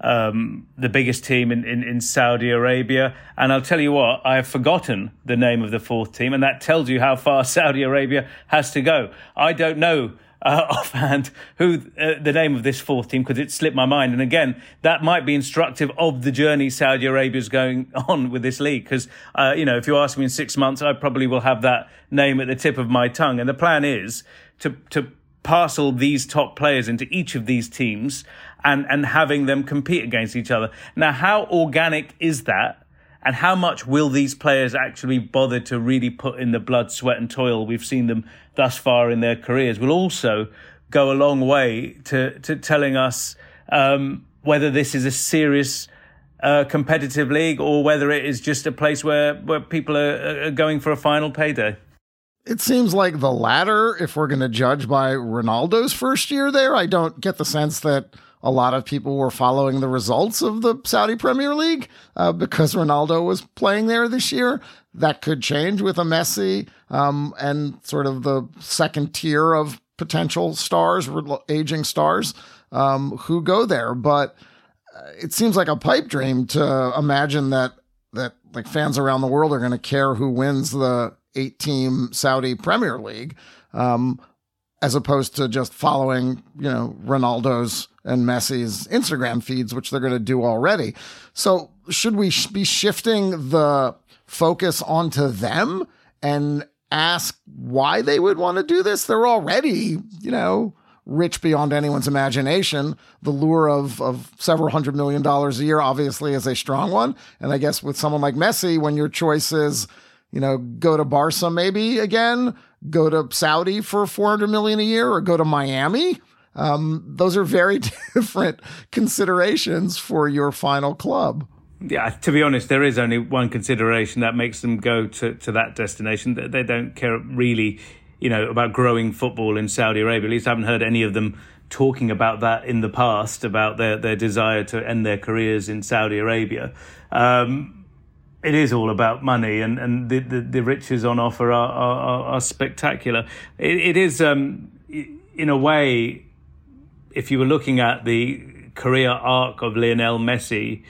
um, the biggest team in, in, in, Saudi Arabia. And I'll tell you what, I have forgotten the name of the fourth team, and that tells you how far Saudi Arabia has to go. I don't know uh, offhand who uh, the name of this fourth team because it slipped my mind. And again, that might be instructive of the journey Saudi Arabia is going on with this league. Because uh, you know, if you ask me in six months, I probably will have that name at the tip of my tongue. And the plan is to to parcel these top players into each of these teams and and having them compete against each other. Now, how organic is that? And how much will these players actually bother to really put in the blood, sweat, and toil we've seen them thus far in their careers? Will also go a long way to to telling us um, whether this is a serious uh, competitive league or whether it is just a place where where people are, are going for a final payday. It seems like the latter, if we're going to judge by Ronaldo's first year there. I don't get the sense that a lot of people were following the results of the Saudi Premier League uh, because Ronaldo was playing there this year. That could change with a Messi um, and sort of the second tier of potential stars, aging stars um, who go there. But uh, it seems like a pipe dream to imagine that that like fans around the world are going to care who wins the eight team Saudi Premier League. Um, as opposed to just following, you know, Ronaldo's and Messi's Instagram feeds, which they're going to do already. So should we sh- be shifting the focus onto them and ask why they would want to do this? They're already, you know, rich beyond anyone's imagination. The lure of, of several hundred million dollars a year obviously is a strong one. And I guess with someone like Messi, when your choice is, you know, go to Barca maybe again, go to Saudi for 400 million a year or go to Miami. Um, those are very different considerations for your final club. Yeah, to be honest, there is only one consideration that makes them go to, to that destination. They don't care really, you know, about growing football in Saudi Arabia. At least I haven't heard any of them talking about that in the past, about their, their desire to end their careers in Saudi Arabia. Um, it is all about money, and, and the, the, the riches on offer are, are, are spectacular. It, it is, um, in a way, if you were looking at the career arc of Lionel Messi,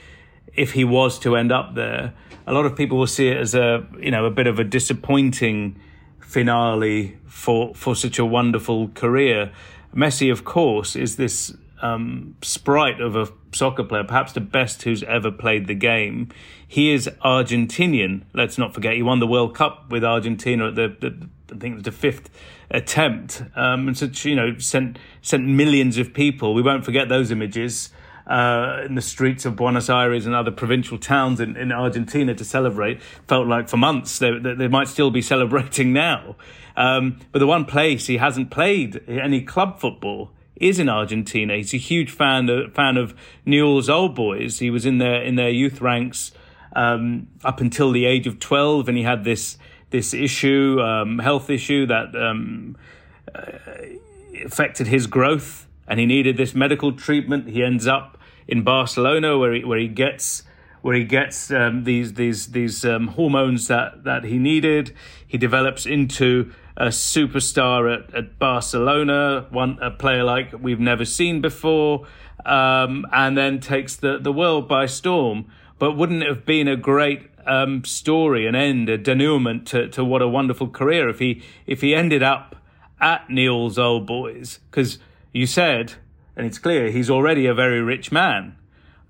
if he was to end up there, a lot of people will see it as a you know a bit of a disappointing finale for for such a wonderful career. Messi, of course, is this um, sprite of a soccer player, perhaps the best who's ever played the game. He is Argentinian. Let's not forget he won the World Cup with Argentina at the, the I think it was the fifth attempt, um, and so you know sent sent millions of people. We won't forget those images. Uh, in the streets of Buenos Aires and other provincial towns in, in Argentina to celebrate. Felt like for months they, they, they might still be celebrating now. Um, but the one place he hasn't played any club football is in Argentina. He's a huge fan of, fan of Newell's Old Boys. He was in their in their youth ranks um, up until the age of twelve, and he had this this issue, um, health issue that um, uh, affected his growth, and he needed this medical treatment. He ends up in Barcelona, where he where he gets where he gets um, these these these um, hormones that that he needed. He develops into a superstar at, at Barcelona, one a player like we've never seen before, um, and then takes the, the world by storm. But wouldn't it have been a great um, story, an end, a denouement to, to what a wonderful career if he if he ended up at Newell's Old Boys? Because you said, and it's clear, he's already a very rich man.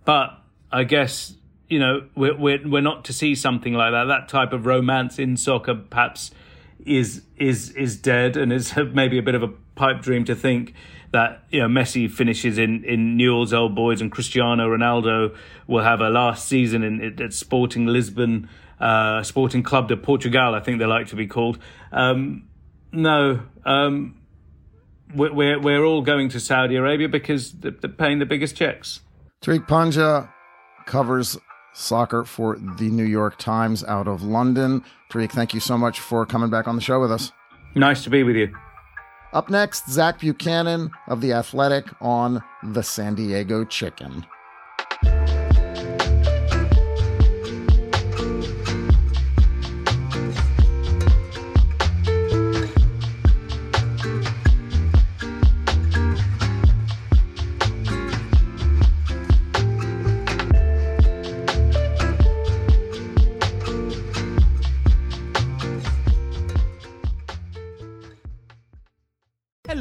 But I guess you know we're we're, we're not to see something like that. That type of romance in soccer, perhaps is is is dead and is maybe a bit of a pipe dream to think that you know Messi finishes in in Newell's Old Boys and Cristiano Ronaldo will have a last season in at Sporting Lisbon, uh, Sporting Club de Portugal, I think they like to be called. Um, no, um, we're we're all going to Saudi Arabia because they're paying the biggest checks. Tariq Panja covers soccer for the New York Times out of London. Tariq, thank you so much for coming back on the show with us. Nice to be with you. Up next, Zach Buchanan of The Athletic on the San Diego Chicken.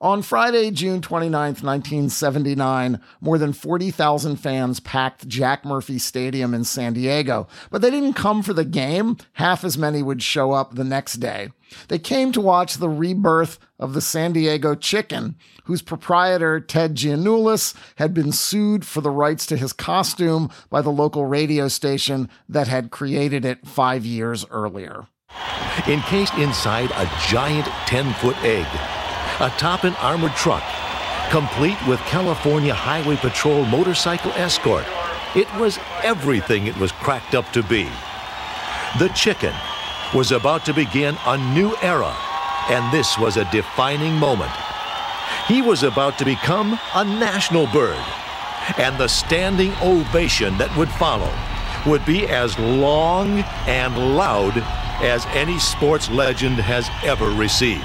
On Friday, June 29, 1979, more than 40,000 fans packed Jack Murphy Stadium in San Diego, but they didn't come for the game. Half as many would show up the next day. They came to watch the rebirth of the San Diego Chicken, whose proprietor, Ted Giannoulas, had been sued for the rights to his costume by the local radio station that had created it five years earlier. Encased inside a giant 10 foot egg, atop an armored truck, complete with California Highway Patrol motorcycle escort, it was everything it was cracked up to be. The chicken was about to begin a new era, and this was a defining moment. He was about to become a national bird, and the standing ovation that would follow would be as long and loud as any sports legend has ever received.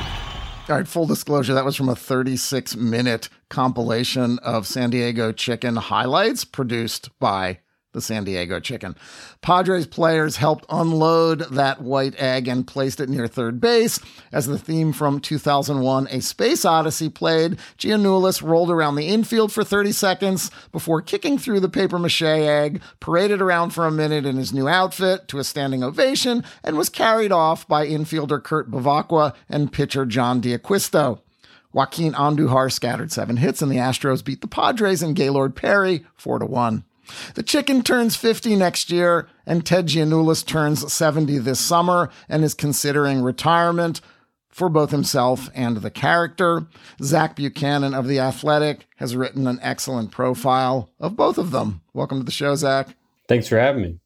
All right, full disclosure, that was from a 36 minute compilation of San Diego chicken highlights produced by the San Diego chicken. Padres players helped unload that white egg and placed it near third base. As the theme from 2001 A Space Odyssey played, Giannoulas rolled around the infield for 30 seconds before kicking through the paper mache egg, paraded around for a minute in his new outfit to a standing ovation, and was carried off by infielder Kurt Bevacqua and pitcher John D'Acquisto. Joaquin Andujar scattered seven hits, and the Astros beat the Padres and Gaylord Perry 4 to 1. The chicken turns 50 next year, and Ted Giannoulas turns 70 this summer and is considering retirement for both himself and the character. Zach Buchanan of The Athletic has written an excellent profile of both of them. Welcome to the show, Zach. Thanks for having me.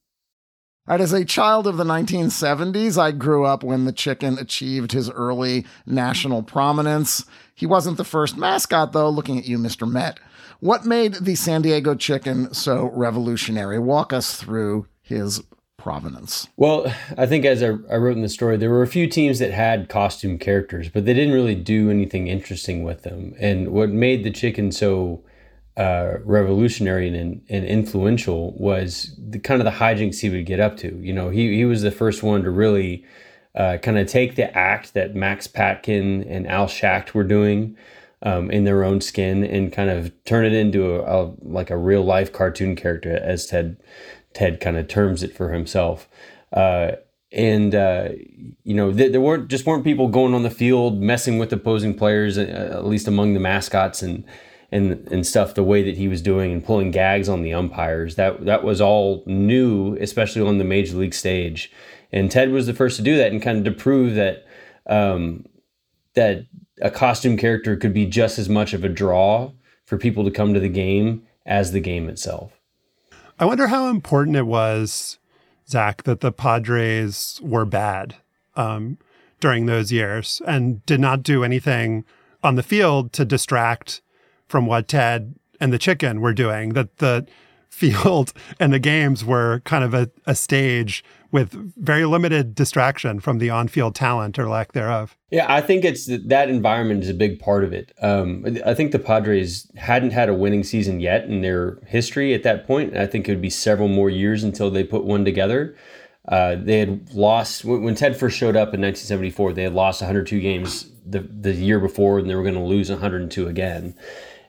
Right, as a child of the 1970s, I grew up when the chicken achieved his early national prominence. He wasn't the first mascot, though, looking at you, Mr. Met. What made the San Diego chicken so revolutionary? Walk us through his provenance. Well, I think as I, I, wrote in the story, there were a few teams that had costume characters, but they didn't really do anything interesting with them. And what made the chicken so uh, revolutionary and, and influential was the kind of the hijinks he would get up to. You know, he, he was the first one to really uh, kind of take the act that Max Patkin and Al Schacht were doing um, in their own skin and kind of turn it into a, a like a real life cartoon character, as Ted Ted kind of terms it for himself. Uh, and uh, you know, th- there weren't just weren't people going on the field messing with opposing players, uh, at least among the mascots and and and stuff. The way that he was doing and pulling gags on the umpires that that was all new, especially on the major league stage. And Ted was the first to do that and kind of to prove that um, that a costume character could be just as much of a draw for people to come to the game as the game itself. I wonder how important it was, Zach, that the Padres were bad um, during those years and did not do anything on the field to distract from what Ted and the chicken were doing. That the field and the games were kind of a, a stage with very limited distraction from the on-field talent or lack thereof. Yeah, I think it's that environment is a big part of it. Um, I think the Padres hadn't had a winning season yet in their history at that point. I think it would be several more years until they put one together. Uh, they had lost when Ted first showed up in 1974. They had lost 102 games the the year before, and they were going to lose 102 again.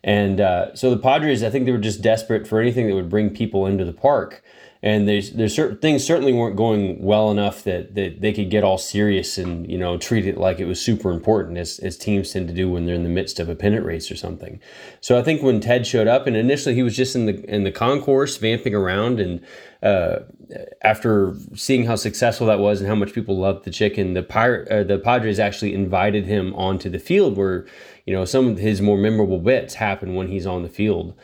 And uh, so the Padres, I think they were just desperate for anything that would bring people into the park and there's there's certain things certainly weren't going well enough that, that they could get all serious and you know treat it like it was super important as, as teams tend to do when they're in the midst of a pennant race or something. So I think when Ted showed up and initially he was just in the in the concourse vamping around and uh, after seeing how successful that was and how much people loved the chicken, the pirate uh, the Padres actually invited him onto the field where you know some of his more memorable bits happen when he's on the field.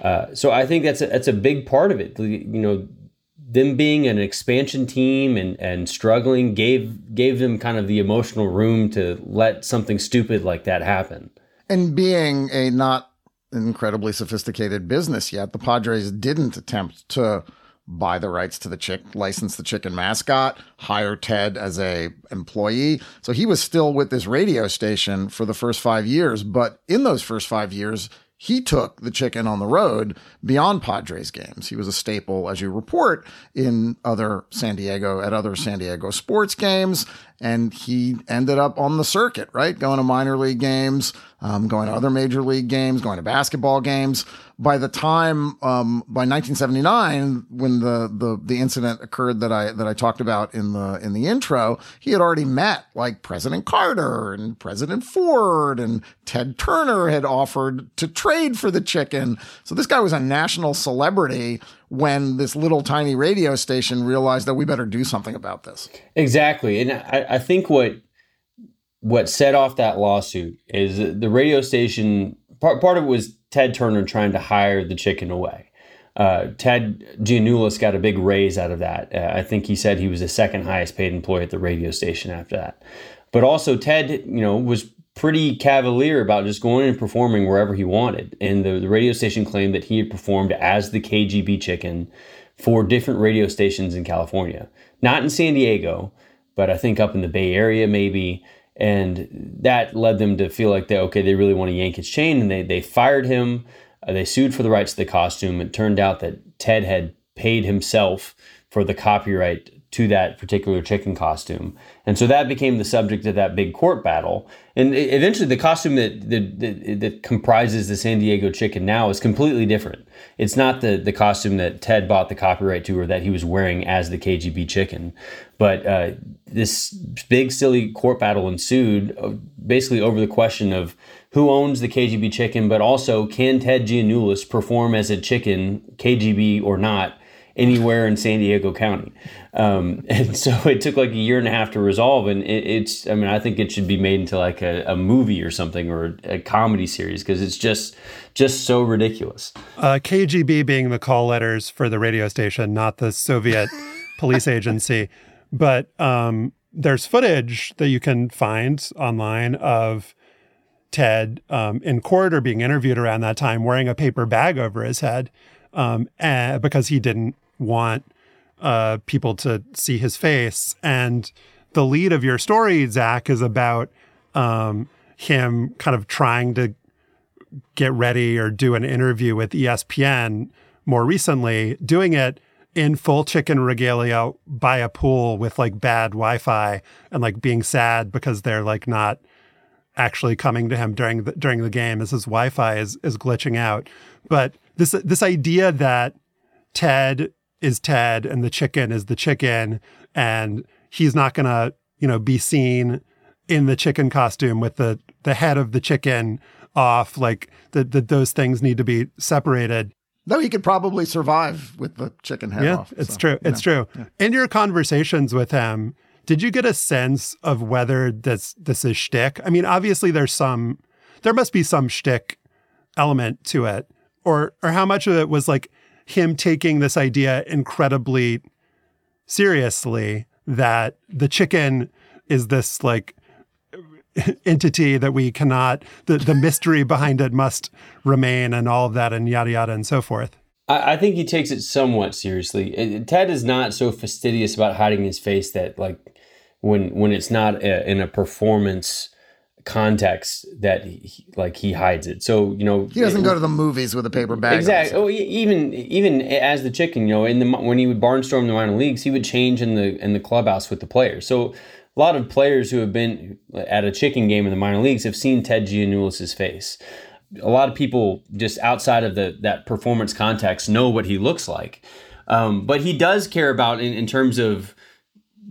Uh, so I think that's a, that's a big part of it. You know, them being an expansion team and, and struggling gave gave them kind of the emotional room to let something stupid like that happen. And being a not incredibly sophisticated business yet, the Padres didn't attempt to buy the rights to the chick, license the chicken mascot, hire Ted as a employee. So he was still with this radio station for the first five years. But in those first five years, he took the chicken on the road beyond Padres games. He was a staple, as you report, in other San Diego, at other San Diego sports games. And he ended up on the circuit, right? Going to minor league games, um, going to other major league games, going to basketball games by the time um, by 1979, when the, the the incident occurred that I that I talked about in the in the intro, he had already met like President Carter and President Ford and Ted Turner had offered to trade for the chicken. So this guy was a national celebrity when this little tiny radio station realized that we better do something about this. Exactly, and I, I think what what set off that lawsuit is the radio station. Part part of it was Ted Turner trying to hire the chicken away. Uh, Ted Giannoulas got a big raise out of that. Uh, I think he said he was the second highest paid employee at the radio station after that. But also Ted, you know, was pretty cavalier about just going and performing wherever he wanted. And the, the radio station claimed that he had performed as the KGB chicken for different radio stations in California. Not in San Diego, but I think up in the Bay Area maybe and that led them to feel like they okay they really want to yank his chain and they they fired him. Uh, they sued for the rights to the costume. It turned out that ted had paid himself for the copyright to that particular chicken costume. And so that became the subject of that big court battle. And eventually, the costume that, that, that, comprises the San Diego chicken now is completely different. It's not the, the costume that Ted bought the copyright to or that he was wearing as the KGB chicken. But uh, this big, silly court battle ensued uh, basically over the question of who owns the KGB chicken, but also can Ted Giannoulas perform as a chicken, KGB or not, anywhere in San Diego County. Um, and so it took like a year and a half to resolve. And it, it's, I mean, I think it should be made into like a, a movie or something or a, comedy series because it's just, just so ridiculous. Uh, KGB being the call letters for the radio station, not the Soviet police agency. But um, there's footage that you can find online of Ted um, in court or being interviewed around that time wearing a paper bag over his head um, because he didn't want uh, people to see his face. And the lead of your story, Zach, is about um, him kind of trying to get ready or do an interview with ESPN more recently, doing it in full chicken regalia by a pool with like bad Wi-Fi and like being sad because they're like not actually coming to him during the during the game as his Wi-Fi is is glitching out. But this this idea that Ted is Ted and the chicken is the chicken and he's not going to, you know, be seen in the chicken costume with the the head of the chicken off like that those things need to be separated. Though he could probably survive with the chicken head yeah, off. It's so, true. It's know. true. Yeah. In your conversations with him, did you get a sense of whether this this is shtick? I mean, obviously there's some there must be some shtick element to it. Or or how much of it was like him taking this idea incredibly seriously that the chicken is this like entity that we cannot the, the mystery behind it must remain and all of that and yada yada and so forth I, I think he takes it somewhat seriously. It- Ted is not so fastidious about hiding his face that like when when it's not a, in a performance context that he, like he hides it. So you know He doesn't go to the movies with a paper bag. Exactly. Oh, even even as the chicken, you know, in the when he would barnstorm the minor leagues, he would change in the in the clubhouse with the players. So a lot of players who have been at a chicken game in the minor leagues have seen Ted Giannoulas's face. A lot of people just outside of the that performance context know what he looks like, um, but he does care about in, in terms of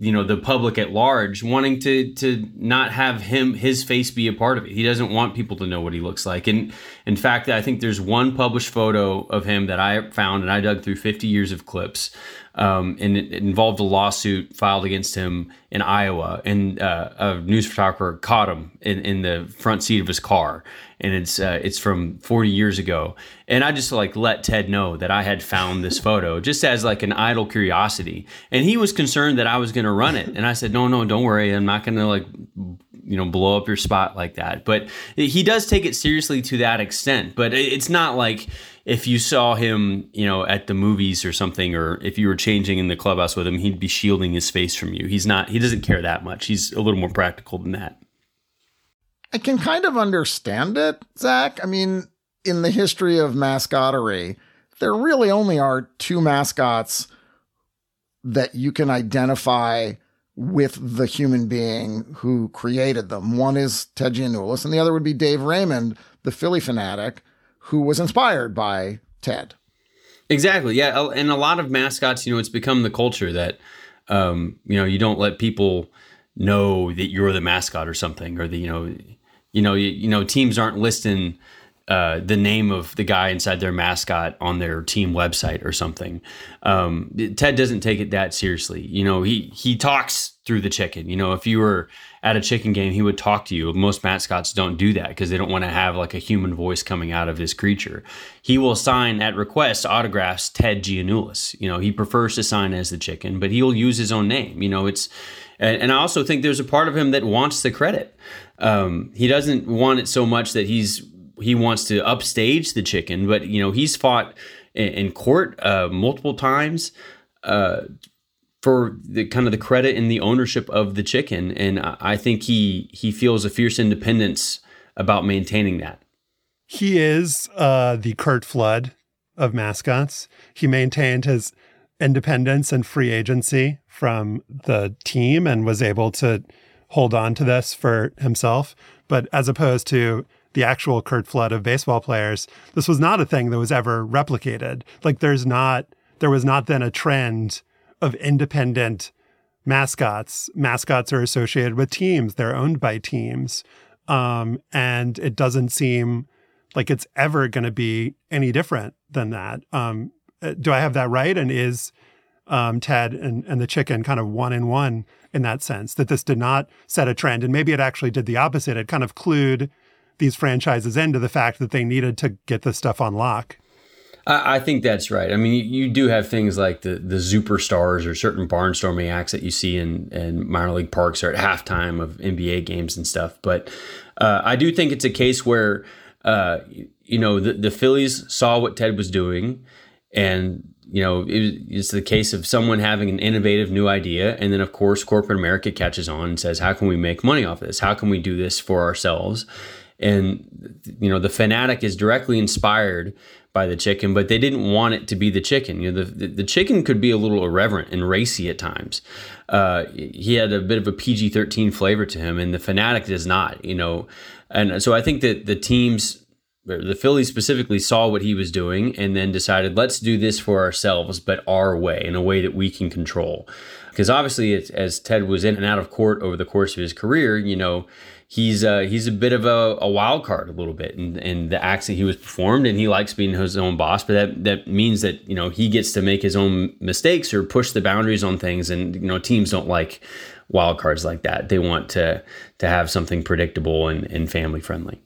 you know the public at large wanting to to not have him his face be a part of it. He doesn't want people to know what he looks like. And in fact, I think there's one published photo of him that I found and I dug through 50 years of clips. Um, and it, involved a lawsuit filed against him in Iowa, and uh, a news photographer caught him in, in the front seat of his car, and it's uh, it's from 40 years ago. And I just like let Ted know that I had found this photo just as like an idle curiosity, and he was concerned that I was going to run it, and I said, no, no, don't worry, I'm not going to like you know blow up your spot like that. But he does take it seriously to that extent, but it's not like if you saw him, you know, at the movies or something, or if you were changing in the clubhouse with him, he'd be shielding his face from you. He's not. He doesn't care that much. He's a little more practical than that. I can kind of understand it, Zach. I mean, in the history of mascottery, there really only are two mascots that you can identify with the human being who created them. One is Ted Giannoulas, and the other would be Dave Raymond, the Phillie Phanatic, who was inspired by Ted. Exactly. Yeah, and a lot of mascots, you know, it's become the culture that, um, you know, you don't let people know that you're the mascot or something, or the, you know, you know, you, you know, teams aren't listing uh, the name of the guy inside their mascot on their team website or something. Um, Ted doesn't take it that seriously. You know, he he talks through the chicken. You know, if you were at a chicken game, he would talk to you. Most mascots don't do that because they don't want to have like a human voice coming out of this creature. He will sign at request autographs Ted Giannoulas. You know, he prefers to sign as the chicken, but he'll use his own name. You know, it's and, and I also think there's a part of him that wants the credit. Um, he doesn't want it so much that he's he wants to upstage the chicken, but you know he's fought in, in court uh, multiple times uh, for the kind of the credit and the ownership of the chicken, and I think he he feels a fierce independence about maintaining that. He is uh, the Curt Flood of mascots. He maintained his independence and free agency from the team and was able to hold on to this for himself. But as opposed to the actual Curt Flood of baseball players, this was not a thing that was ever replicated. Like there's not, there was not then a trend of independent mascots. Mascots are associated with teams, they're owned by teams. Um, and it doesn't seem like it's ever going to be any different than that. Um, uh, do I have that right? And is um, Ted and, and the chicken kind of one in one in that sense that this did not set a trend? And maybe it actually did the opposite. It kind of clued these franchises into the fact that they needed to get this stuff on lock. I, I think that's right. I mean, you, you do have things like the the superstars or certain barnstorming acts that you see in, in minor league parks or at halftime of NBA games and stuff. But uh, I do think it's a case where uh, you know the, the Phillies saw what Ted was doing, and you know it, it's the case of someone having an innovative new idea, and then of course corporate America catches on and says, "How can we make money off of this? How can we do this for ourselves?" And you know the fanatic is directly inspired by the chicken, but they didn't want it to be the chicken. You know, the, the, chicken could be a little irreverent and racy at times. Uh, he had a bit of a PG 13 flavor to him, and the fanatic does not, you know. And so I think that the teams, the Phillies specifically, saw what he was doing and then decided, let's do this for ourselves, but our way, in a way that we can control. Because obviously, as Ted was in and out of court over the course of his career, you know, he's uh, he's a bit of a, a wild card a little bit in, in the acts that he was performed and he likes being his own boss but that that means that you know he gets to make his own mistakes or push the boundaries on things and you know teams don't like wild cards like that they want to to have something predictable and, and family friendly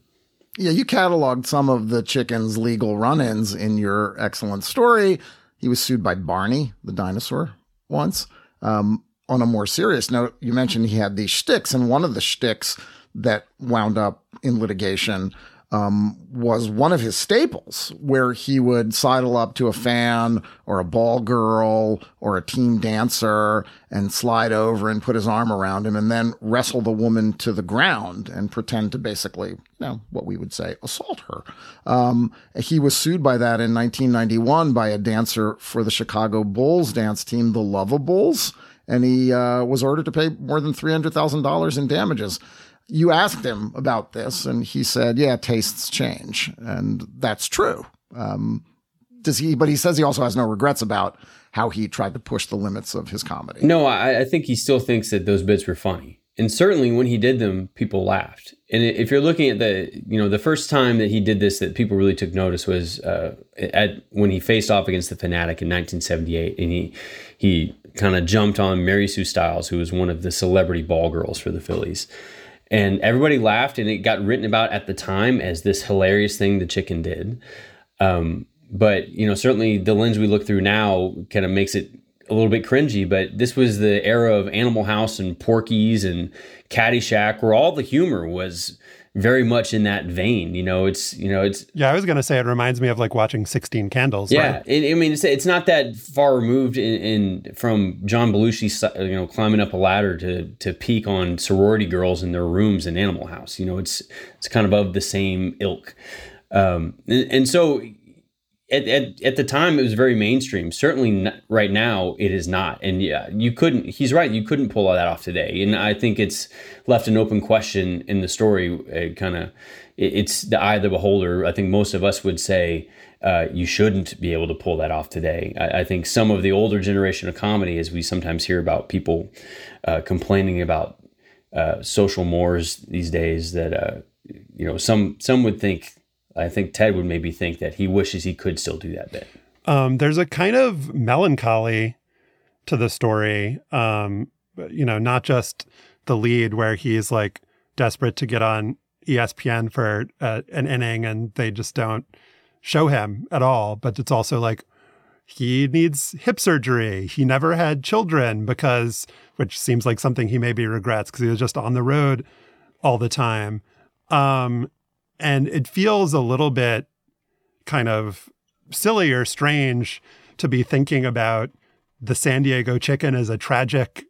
Yeah, you cataloged some of the chicken's legal run ins in your excellent story. He was sued by Barney, the dinosaur, once. Um, on a more serious note, you mentioned he had these shticks, and one of the shticks that wound up in litigation um, was one of his staples, where he would sidle up to a fan or a ball girl or a team dancer and slide over and put his arm around him and then wrestle the woman to the ground and pretend to basically, you know, what we would say, assault her. Um, he was sued by that in 1991 by a dancer for the Chicago Bulls dance team, the Luvabulls, and he uh, was ordered to pay more than $300,000 in damages you asked him about this, and he said, "Yeah, tastes change," and that's true. Um, does he? But he says he also has no regrets about how he tried to push the limits of his comedy. No, I, I think he still thinks that those bits were funny, and certainly when he did them, people laughed. And if you're looking at the, you know, the first time that he did this that people really took notice was uh, at when he faced off against the Fanatic in 1978, and he he kind of jumped on Mary Sue Styles, who was one of the celebrity ball girls for the Phillies and everybody laughed and it got written about at the time as this hilarious thing the chicken did. Um, but you know certainly the lens we look through now kind of makes it a little bit cringy but this was the era of animal house and porky's and caddyshack where all the humor was very much in that vein. You know, it's you know, it's yeah. I was gonna say it reminds me of like watching Sixteen Candles. Yeah, right? it, I mean, it's it's not that far removed in, in from John Belushi, you know, climbing up a ladder to to peek on sorority girls in their rooms in Animal House. You know, it's it's kind of of the same ilk. Um, and, and so at, at, at the time it was very mainstream. Certainly not, right now it is not. And yeah you couldn't he's right you couldn't pull all that off today. And i think it's left an open question in the story it kind of it, it's the eye of the beholder. I think most of us would say uh, you shouldn't be able to pull that off today. I, I, think some of the older generation of comedy, as we sometimes hear about people uh, complaining about uh, social mores these days, that uh, you know some some would think I think Ted would maybe think that he wishes he could still do that bit. Um, there's a kind of melancholy to the story. Um, you know, not just the lead where he's like desperate to get on ESPN for uh, an inning and they just don't show him at all, but it's also like he needs hip surgery. He never had children because, which seems like something he maybe regrets because he was just on the road all the time. Um, and it feels a little bit kind of silly or strange to be thinking about the San Diego chicken as a tragic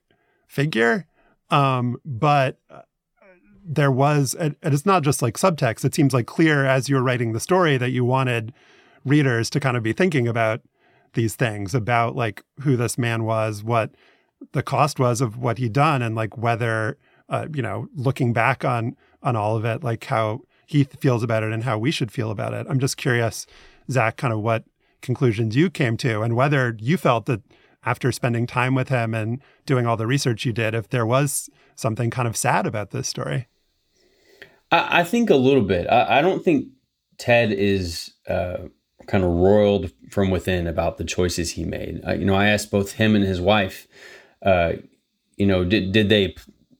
figure. Um, but uh, there was, and it's not just like subtext, it seems like clear as you're writing the story that you wanted readers to kind of be thinking about these things about like who this man was, what the cost was of what he'd done, and like whether, uh, you know, looking back on on all of it, like how he feels about it and how we should feel about it. I'm just curious, Zach, kind of what conclusions you came to and whether you felt that after spending time with him and doing all the research you did, if there was something kind of sad about this story. I, I think a little bit. I, I don't think Ted is uh, kind of roiled from within about the choices he made. Uh, you know, I asked both him and his wife, uh, you know, did, did they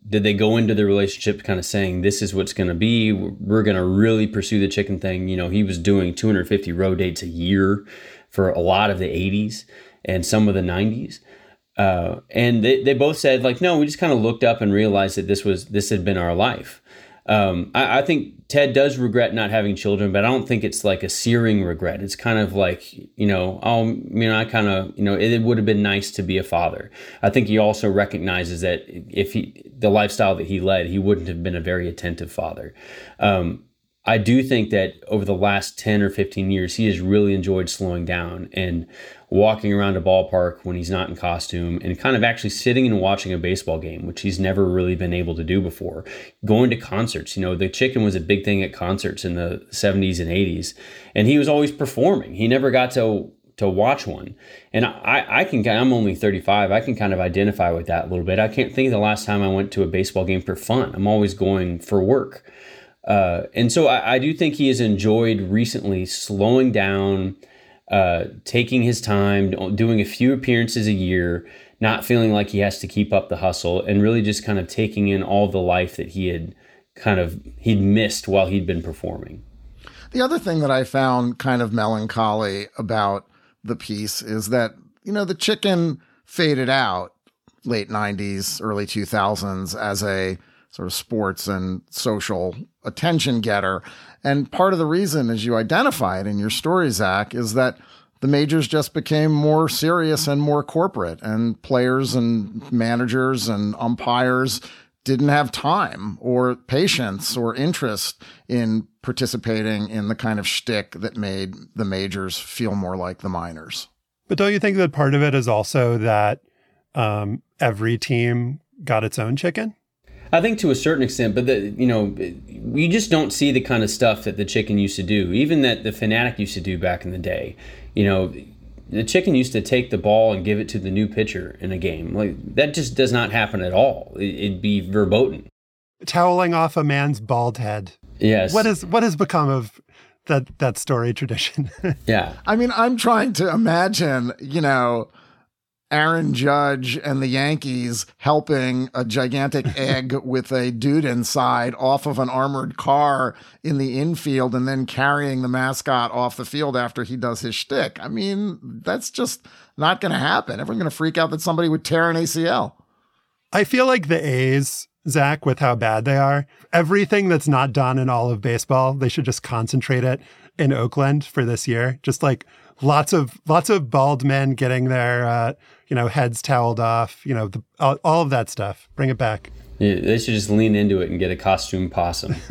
did they go into the relationship kind of saying this is what's going to be. We're going to really pursue the chicken thing. You know he was doing 250 road dates a year for a lot of the 80s and some of the 90s uh, and they, they both said like no we just kind of looked up and realized that this was this had been our life um, I, I, think Ted does regret not having children, but I don't think it's like a searing regret. It's kind of like, you know, oh, you know, I kind of, you know, it, it would have been nice to be a father. I think he also recognizes that if he, the lifestyle that he led, he wouldn't have been a very attentive father. Um, I do think that over the last 10 or 15 years, he has really enjoyed slowing down and walking around a ballpark when he's not in costume and kind of actually sitting and watching a baseball game, which he's never really been able to do before. Going to concerts, you know, the chicken was a big thing at concerts in the 70s and 80s, and he was always performing. He never got to to watch one. And I, I can, I'm only 35. I can kind of identify with that a little bit. I can't think of the last time I went to a baseball game for fun. I'm always going for work. Uh, and so I, I, do think he has enjoyed recently slowing down, uh, taking his time, doing a few appearances a year, not feeling like he has to keep up the hustle, and really just kind of taking in all the life that he had kind of he'd missed while he'd been performing. The other thing that I found kind of melancholy about the piece is that you know the chicken faded out late 90s early 2000s as a sort of sports and social attention getter. And part of the reason, as you identify it in your story, Zach, is that the majors just became more serious and more corporate, and players and managers and umpires didn't have time or patience or interest in participating in the kind of shtick that made the majors feel more like the minors. But don't you think that part of it is also that um, every team got its own chicken? I think to a certain extent, but the, you know, you just don't see the kind of stuff that the chicken used to do, even that the fanatic used to do back in the day. You know, the chicken used to take the ball and give it to the new pitcher in a game. Like that just does not happen at all. It'd be verboten. Toweling off a man's bald head. Yes. What is what has become of that that story tradition? yeah. I mean, I'm trying to imagine, you know, Aaron Judge and the Yankees helping a gigantic egg with a dude inside off of an armored car in the infield and then carrying the mascot off the field after he does his shtick. I mean, that's just not going to happen. Everyone's going to freak out that somebody would tear an ACL. I feel like the A's, Zach, with how bad they are, everything that's not done in all of baseball, they should just concentrate it in Oakland for this year. Just like lots of lots of bald men getting their uh, you know heads toweled off you know the, all, all, of that stuff. Bring it back. Yeah, they should just lean into it and get a costume possum.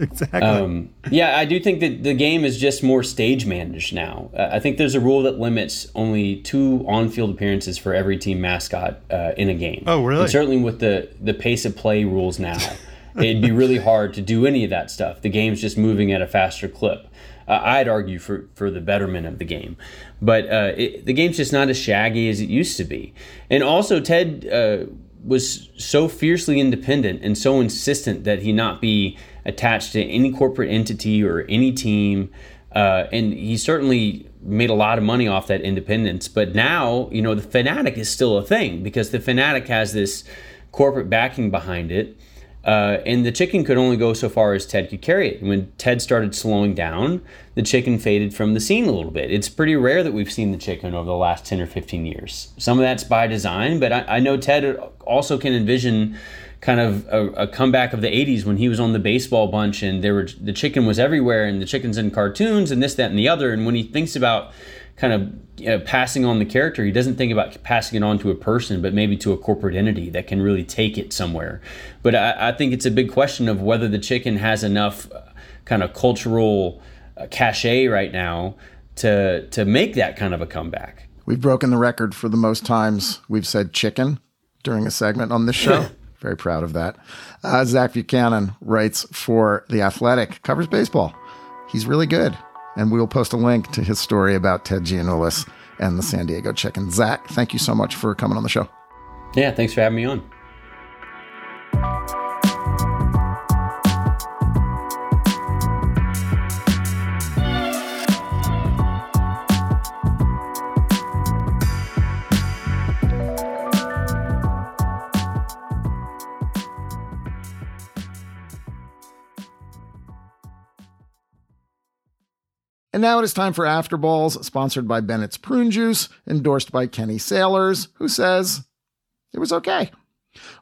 Exactly. Um, yeah i do think that the game is just more stage managed now. Uh, i think there's a rule that limits only two on-field appearances for every team mascot uh, in a game. Oh really? And certainly with the the pace of play rules now it'd be really hard to do any of that stuff. The game's just moving at a faster clip uh, I'd argue for, for the betterment of the game. But uh, it, the game's just not as shaggy as it used to be. And also, Ted uh, was so fiercely independent and so insistent that he not be attached to any corporate entity or any team. Uh, and he certainly made a lot of money off that independence. But now, you know, the Phanatic is still a thing because the Phanatic has this corporate backing behind it. Uh, and the chicken could only go so far as Ted could carry it. When Ted started slowing down, the chicken faded from the scene a little bit. It's pretty rare that we've seen the chicken over the last 10 or 15 years. Some of that's by design, but I, I know Ted also can envision kind of a, a, comeback of the 80s when he was on the baseball bunch and there were the chicken was everywhere and the chicken's in cartoons and this that and the other and when he thinks about kind of you know, passing on the character. He doesn't think about passing it on to a person, but maybe to a corporate entity that can really take it somewhere. But I, I think it's a big question of whether the chicken has enough uh, kind of cultural uh, cachet right now to to make that kind of a comeback. We've broken the record for the most times we've said chicken during a segment on this show. Very proud of that. Uh, Zach Buchanan writes for The Athletic, covers baseball. He's really good and we will post a link to his story about Ted Giannoulas and the San Diego Chicken. Zach, thank you so much for coming on the show. Yeah, thanks for having me on. And now it is time for After Balls, sponsored by Bennett's Prune Juice, endorsed by Kenny Sailors, who says it was okay.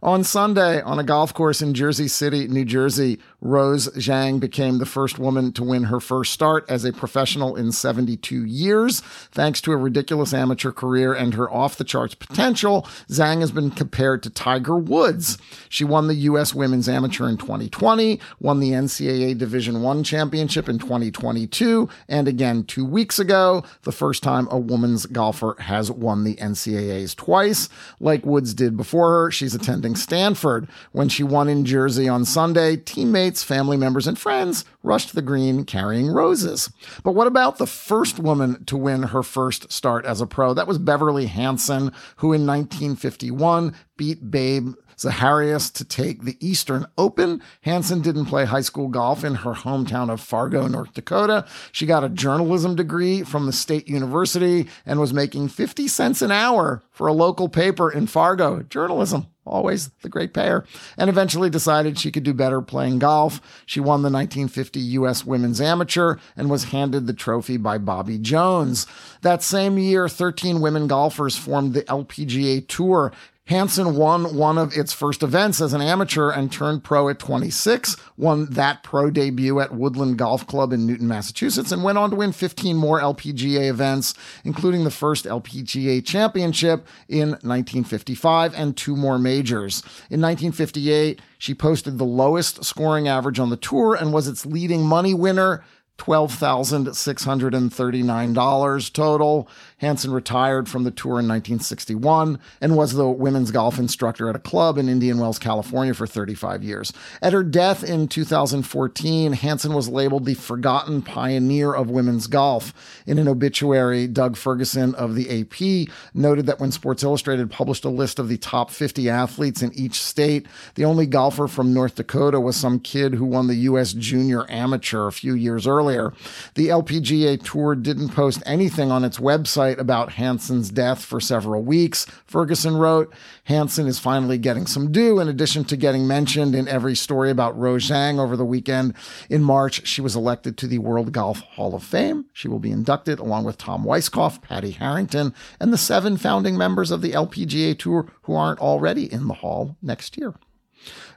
On Sunday, on a golf course in Jersey City, New Jersey, Rose Zhang became the first woman to win her first start as a professional in 72 years. Thanks to a ridiculous amateur career and her off the charts potential, Zhang has been compared to Tiger Woods. She won the U.S. Women's Amateur in 2020, won the NCAA Division One championship in 2022, and again two weeks ago, the first time a woman's golfer has won the NCAAs twice. Like Woods did before her, she's attending Stanford. When she won in Jersey on Sunday, teammates, family members, and friends rushed the green carrying roses. But what about the first woman to win her first start as a pro? That was Beverly Hanson, who in 1951 beat Babe Zaharias to take the Eastern Open. Hanson didn't play high school golf in her hometown of Fargo, North Dakota. She got a journalism degree from the state university and was making 50 cents an hour for a local paper in Fargo. Journalism always the great payer, and eventually decided she could do better playing golf. She won the 1950 U.S. Women's Amateur and was handed the trophy by Bobby Jones. That same year, 13 women golfers formed the LPGA Tour Hanson won one of its first events as an amateur and turned pro at 26, won that pro debut at Woodland Golf Club in Newton, Massachusetts, and went on to win 15 more LPGA events, including the first LPGA championship in 1955 and two more majors. In 1958, she posted the lowest scoring average on the tour and was its leading money winner. $12,639 total. Hanson retired from the tour in 1961 and was the women's golf instructor at a club in Indian Wells, California for 35 years. At her death in 2014, Hanson was labeled the forgotten pioneer of women's golf. In an obituary, Doug Ferguson of the AP noted that when Sports Illustrated published a list of the top 50 athletes in each state, the only golfer from North Dakota was some kid who won the U.S. Junior Amateur a few years earlier. The LPGA Tour didn't post anything on its website about Hanson's death for several weeks. Ferguson wrote, Hanson is finally getting some due in addition to getting mentioned in every story about Rose Zhang over the weekend. In March, she was elected to the World Golf Hall of Fame. She will be inducted along with Tom Weiskopf, Padraig Harrington, and the seven founding members of the LPGA Tour who aren't already in the hall next year.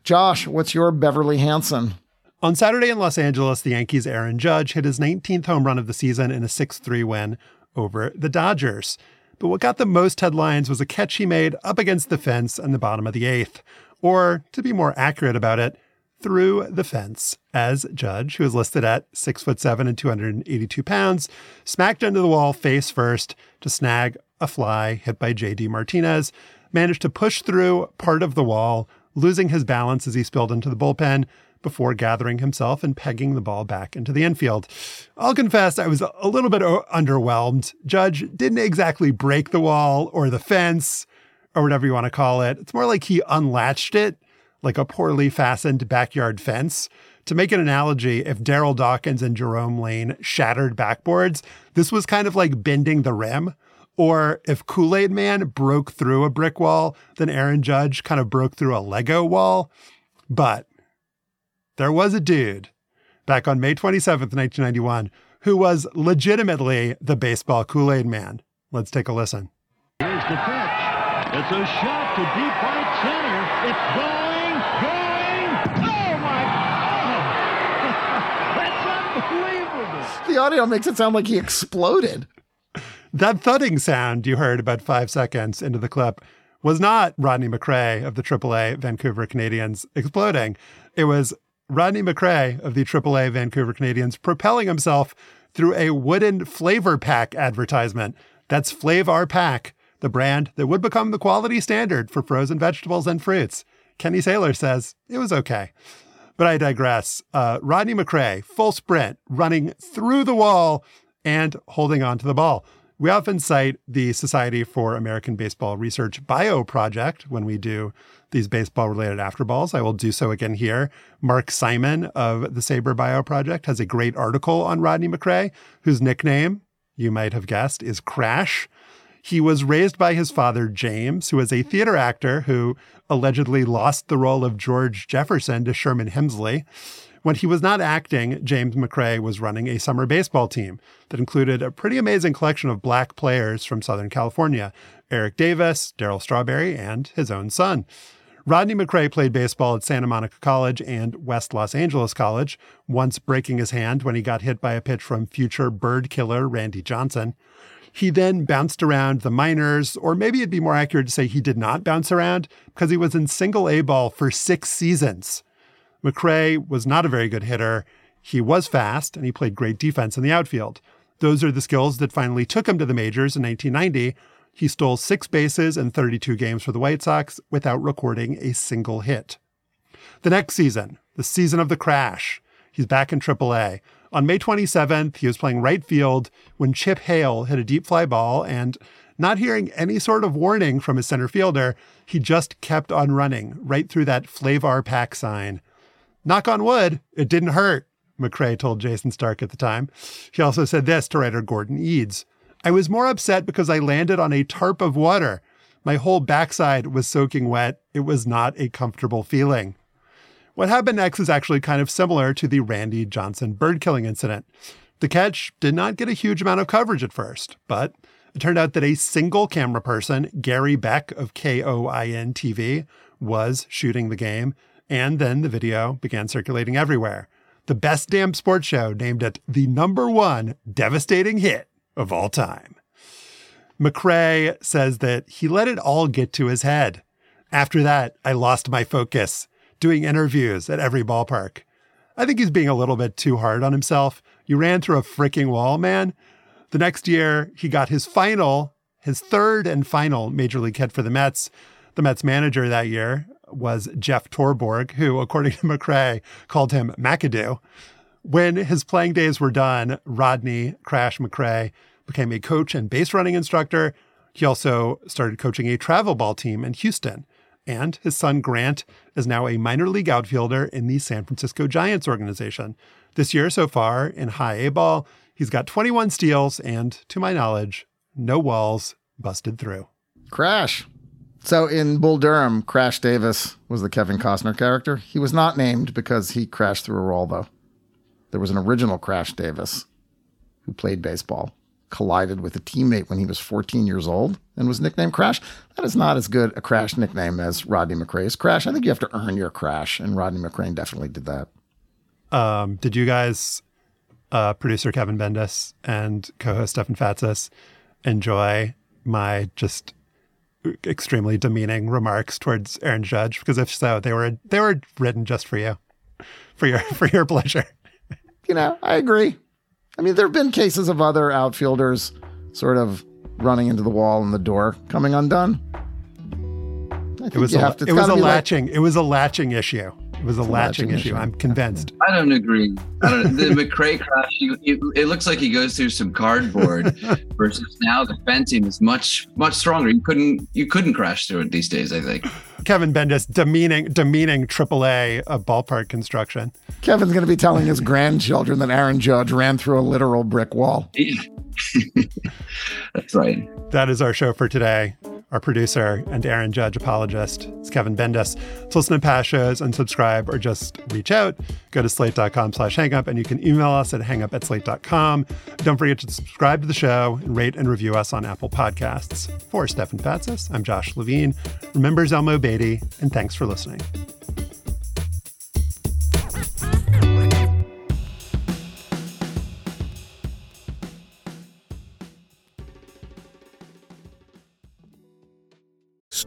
Josh, what's your Beverly Hanson? On Saturday in Los Angeles, the Yankees' Aaron Judge hit his 19th home run of the season in a 6 3 win over the Dodgers. But what got the most headlines was a catch he made up against the fence in the bottom of the eighth. Or, to be more accurate about it, through the fence as Judge, who is listed at six foot seven and 282 pounds, smacked into the wall face first to snag a fly hit by JD Martinez, managed to push through part of the wall, losing his balance as he spilled into the bullpen, before gathering himself and pegging the ball back into the infield. I'll confess I was a little bit underwhelmed. Judge didn't exactly break the wall or the fence or whatever you want to call it. It's more like he unlatched it like a poorly fastened backyard fence. To make an analogy, if Darryl Dawkins and Jerome Lane shattered backboards, this was kind of like bending the rim. Or if Kool Aid Man broke through a brick wall, then Aaron Judge kind of broke through a Lego wall. But there was a dude back on May 27th, 1991, who was legitimately the baseball Kool Aid man. Let's take a listen. Here's the pitch. It's a shot to deep right center. It's going, going. Oh, my God. That's unbelievable. The audio makes it sound like he exploded. That thudding sound you heard about five seconds into the clip was not Rodney McCray of the AAA Vancouver Canadians exploding. It was Rodney McCray of the AAA Vancouver Canadians propelling himself through a wooden flavor pack advertisement. That's Flavor Pack, the brand that would become the quality standard for frozen vegetables and fruits. Kenny Saylor says it was okay. But I digress. Uh, Rodney McCray, full sprint, running through the wall and holding on to the ball. We often cite the Society for American Baseball Research Bio Project when we do these baseball related afterballs. I will do so again here. Mark Simon of the SABR Bio Project has a great article on Rodney McCray, whose nickname, you might have guessed, is Crash. He was raised by his father, James, who is a theater actor who allegedly lost the role of George Jefferson to Sherman Hemsley. When he was not acting, James McCray was running a summer baseball team that included a pretty amazing collection of black players from Southern California Eric Davis, Darryl Strawberry, and his own son. Rodney McCray played baseball at Santa Monica College and West Los Angeles College, once breaking his hand when he got hit by a pitch from future bird killer Randy Johnson. He then bounced around the minors, or maybe it'd be more accurate to say he did not bounce around because he was in single A ball for six seasons. McCray was not a very good hitter. He was fast and he played great defense in the outfield. Those are the skills that finally took him to the majors in 1990. He stole six bases in 32 games for the White Sox without recording a single hit. The next season, the season of the crash, he's back in AAA. On May 27th, he was playing right field when Chip Hale hit a deep fly ball and not hearing any sort of warning from his center fielder, he just kept on running right through that Flavor Pack sign. Knock on wood, it didn't hurt, McCray told Jayson Stark at the time. He also said this to writer Gordon Edes I was more upset because I landed on a tarp of water. My whole backside was soaking wet. It was not a comfortable feeling. What happened next is actually kind of similar to the Randy Johnson bird killing incident. The catch did not get a huge amount of coverage at first, but It turned out that a single camera person, Gary Beck of KOIN TV, was shooting the game, and then the video began circulating everywhere. The best damn sports show named it the number one devastating hit of all time. McCray says that he let it all get to his head. After that, I lost my focus, doing interviews at every ballpark. I think he's being a little bit too hard on himself. You ran through a freaking wall, man. The next year, he got his final, his third and final major league hit for the Mets. The Mets manager that year was Jeff Torborg, who, according to McCray, called him McAdoo. When his playing days were done, Rodney Crash McCray became a coach and base running instructor. He also started coaching a travel ball team in Houston. And his son Grant is now a minor league outfielder in the San Francisco Giants organization. This year so far in high A ball, he's got 21 steals and, to my knowledge, no walls busted through. Crash. So in Bull Durham, Crash Davis was the Kevin Costner character. He was not named because he crashed through a wall, though. There was an original Crash Davis who played baseball collided with a teammate when he was 14 years old and was nicknamed Crash. That is not as good a Crash nickname as Rodney McCray's Crash. I think you have to earn your Crash, and Rodney McCray definitely did that. Um, did you guys, uh, producer Kevin Bendis and co-host Stefan Fatsis, enjoy my just extremely demeaning remarks towards Aaron Judge? Because if so, they were they were written just for you, for your for your pleasure. You know, I agree. I mean, there have been cases of other outfielders sort of running into the wall and the door coming undone. It was, a, to, it was a latching. Like, it was a latching issue. It was a latching, latching issue. issue. I'm convinced. I don't agree. I don't, the McCray crash, you, you, it looks like he goes through some cardboard. versus now, the fencing is much much stronger. You couldn't you couldn't crash through it these days. I think. Kevin Bendis demeaning demeaning AAA of uh, ballpark construction. Kevin's going to be telling his grandchildren that Aaron Judge ran through a literal brick wall. That's right. That is our show for today. Our producer and Aaron Judge apologist is Kevin Bendis. To listen to past shows and subscribe or just reach out, go to slate.com slash hangup and you can email us at hangup at slate.com. Don't forget to subscribe to the show and rate and review us on Apple Podcasts. For Stefan Fatsis, I'm Josh Levin. Remember Zelmo Beaty, and thanks for listening.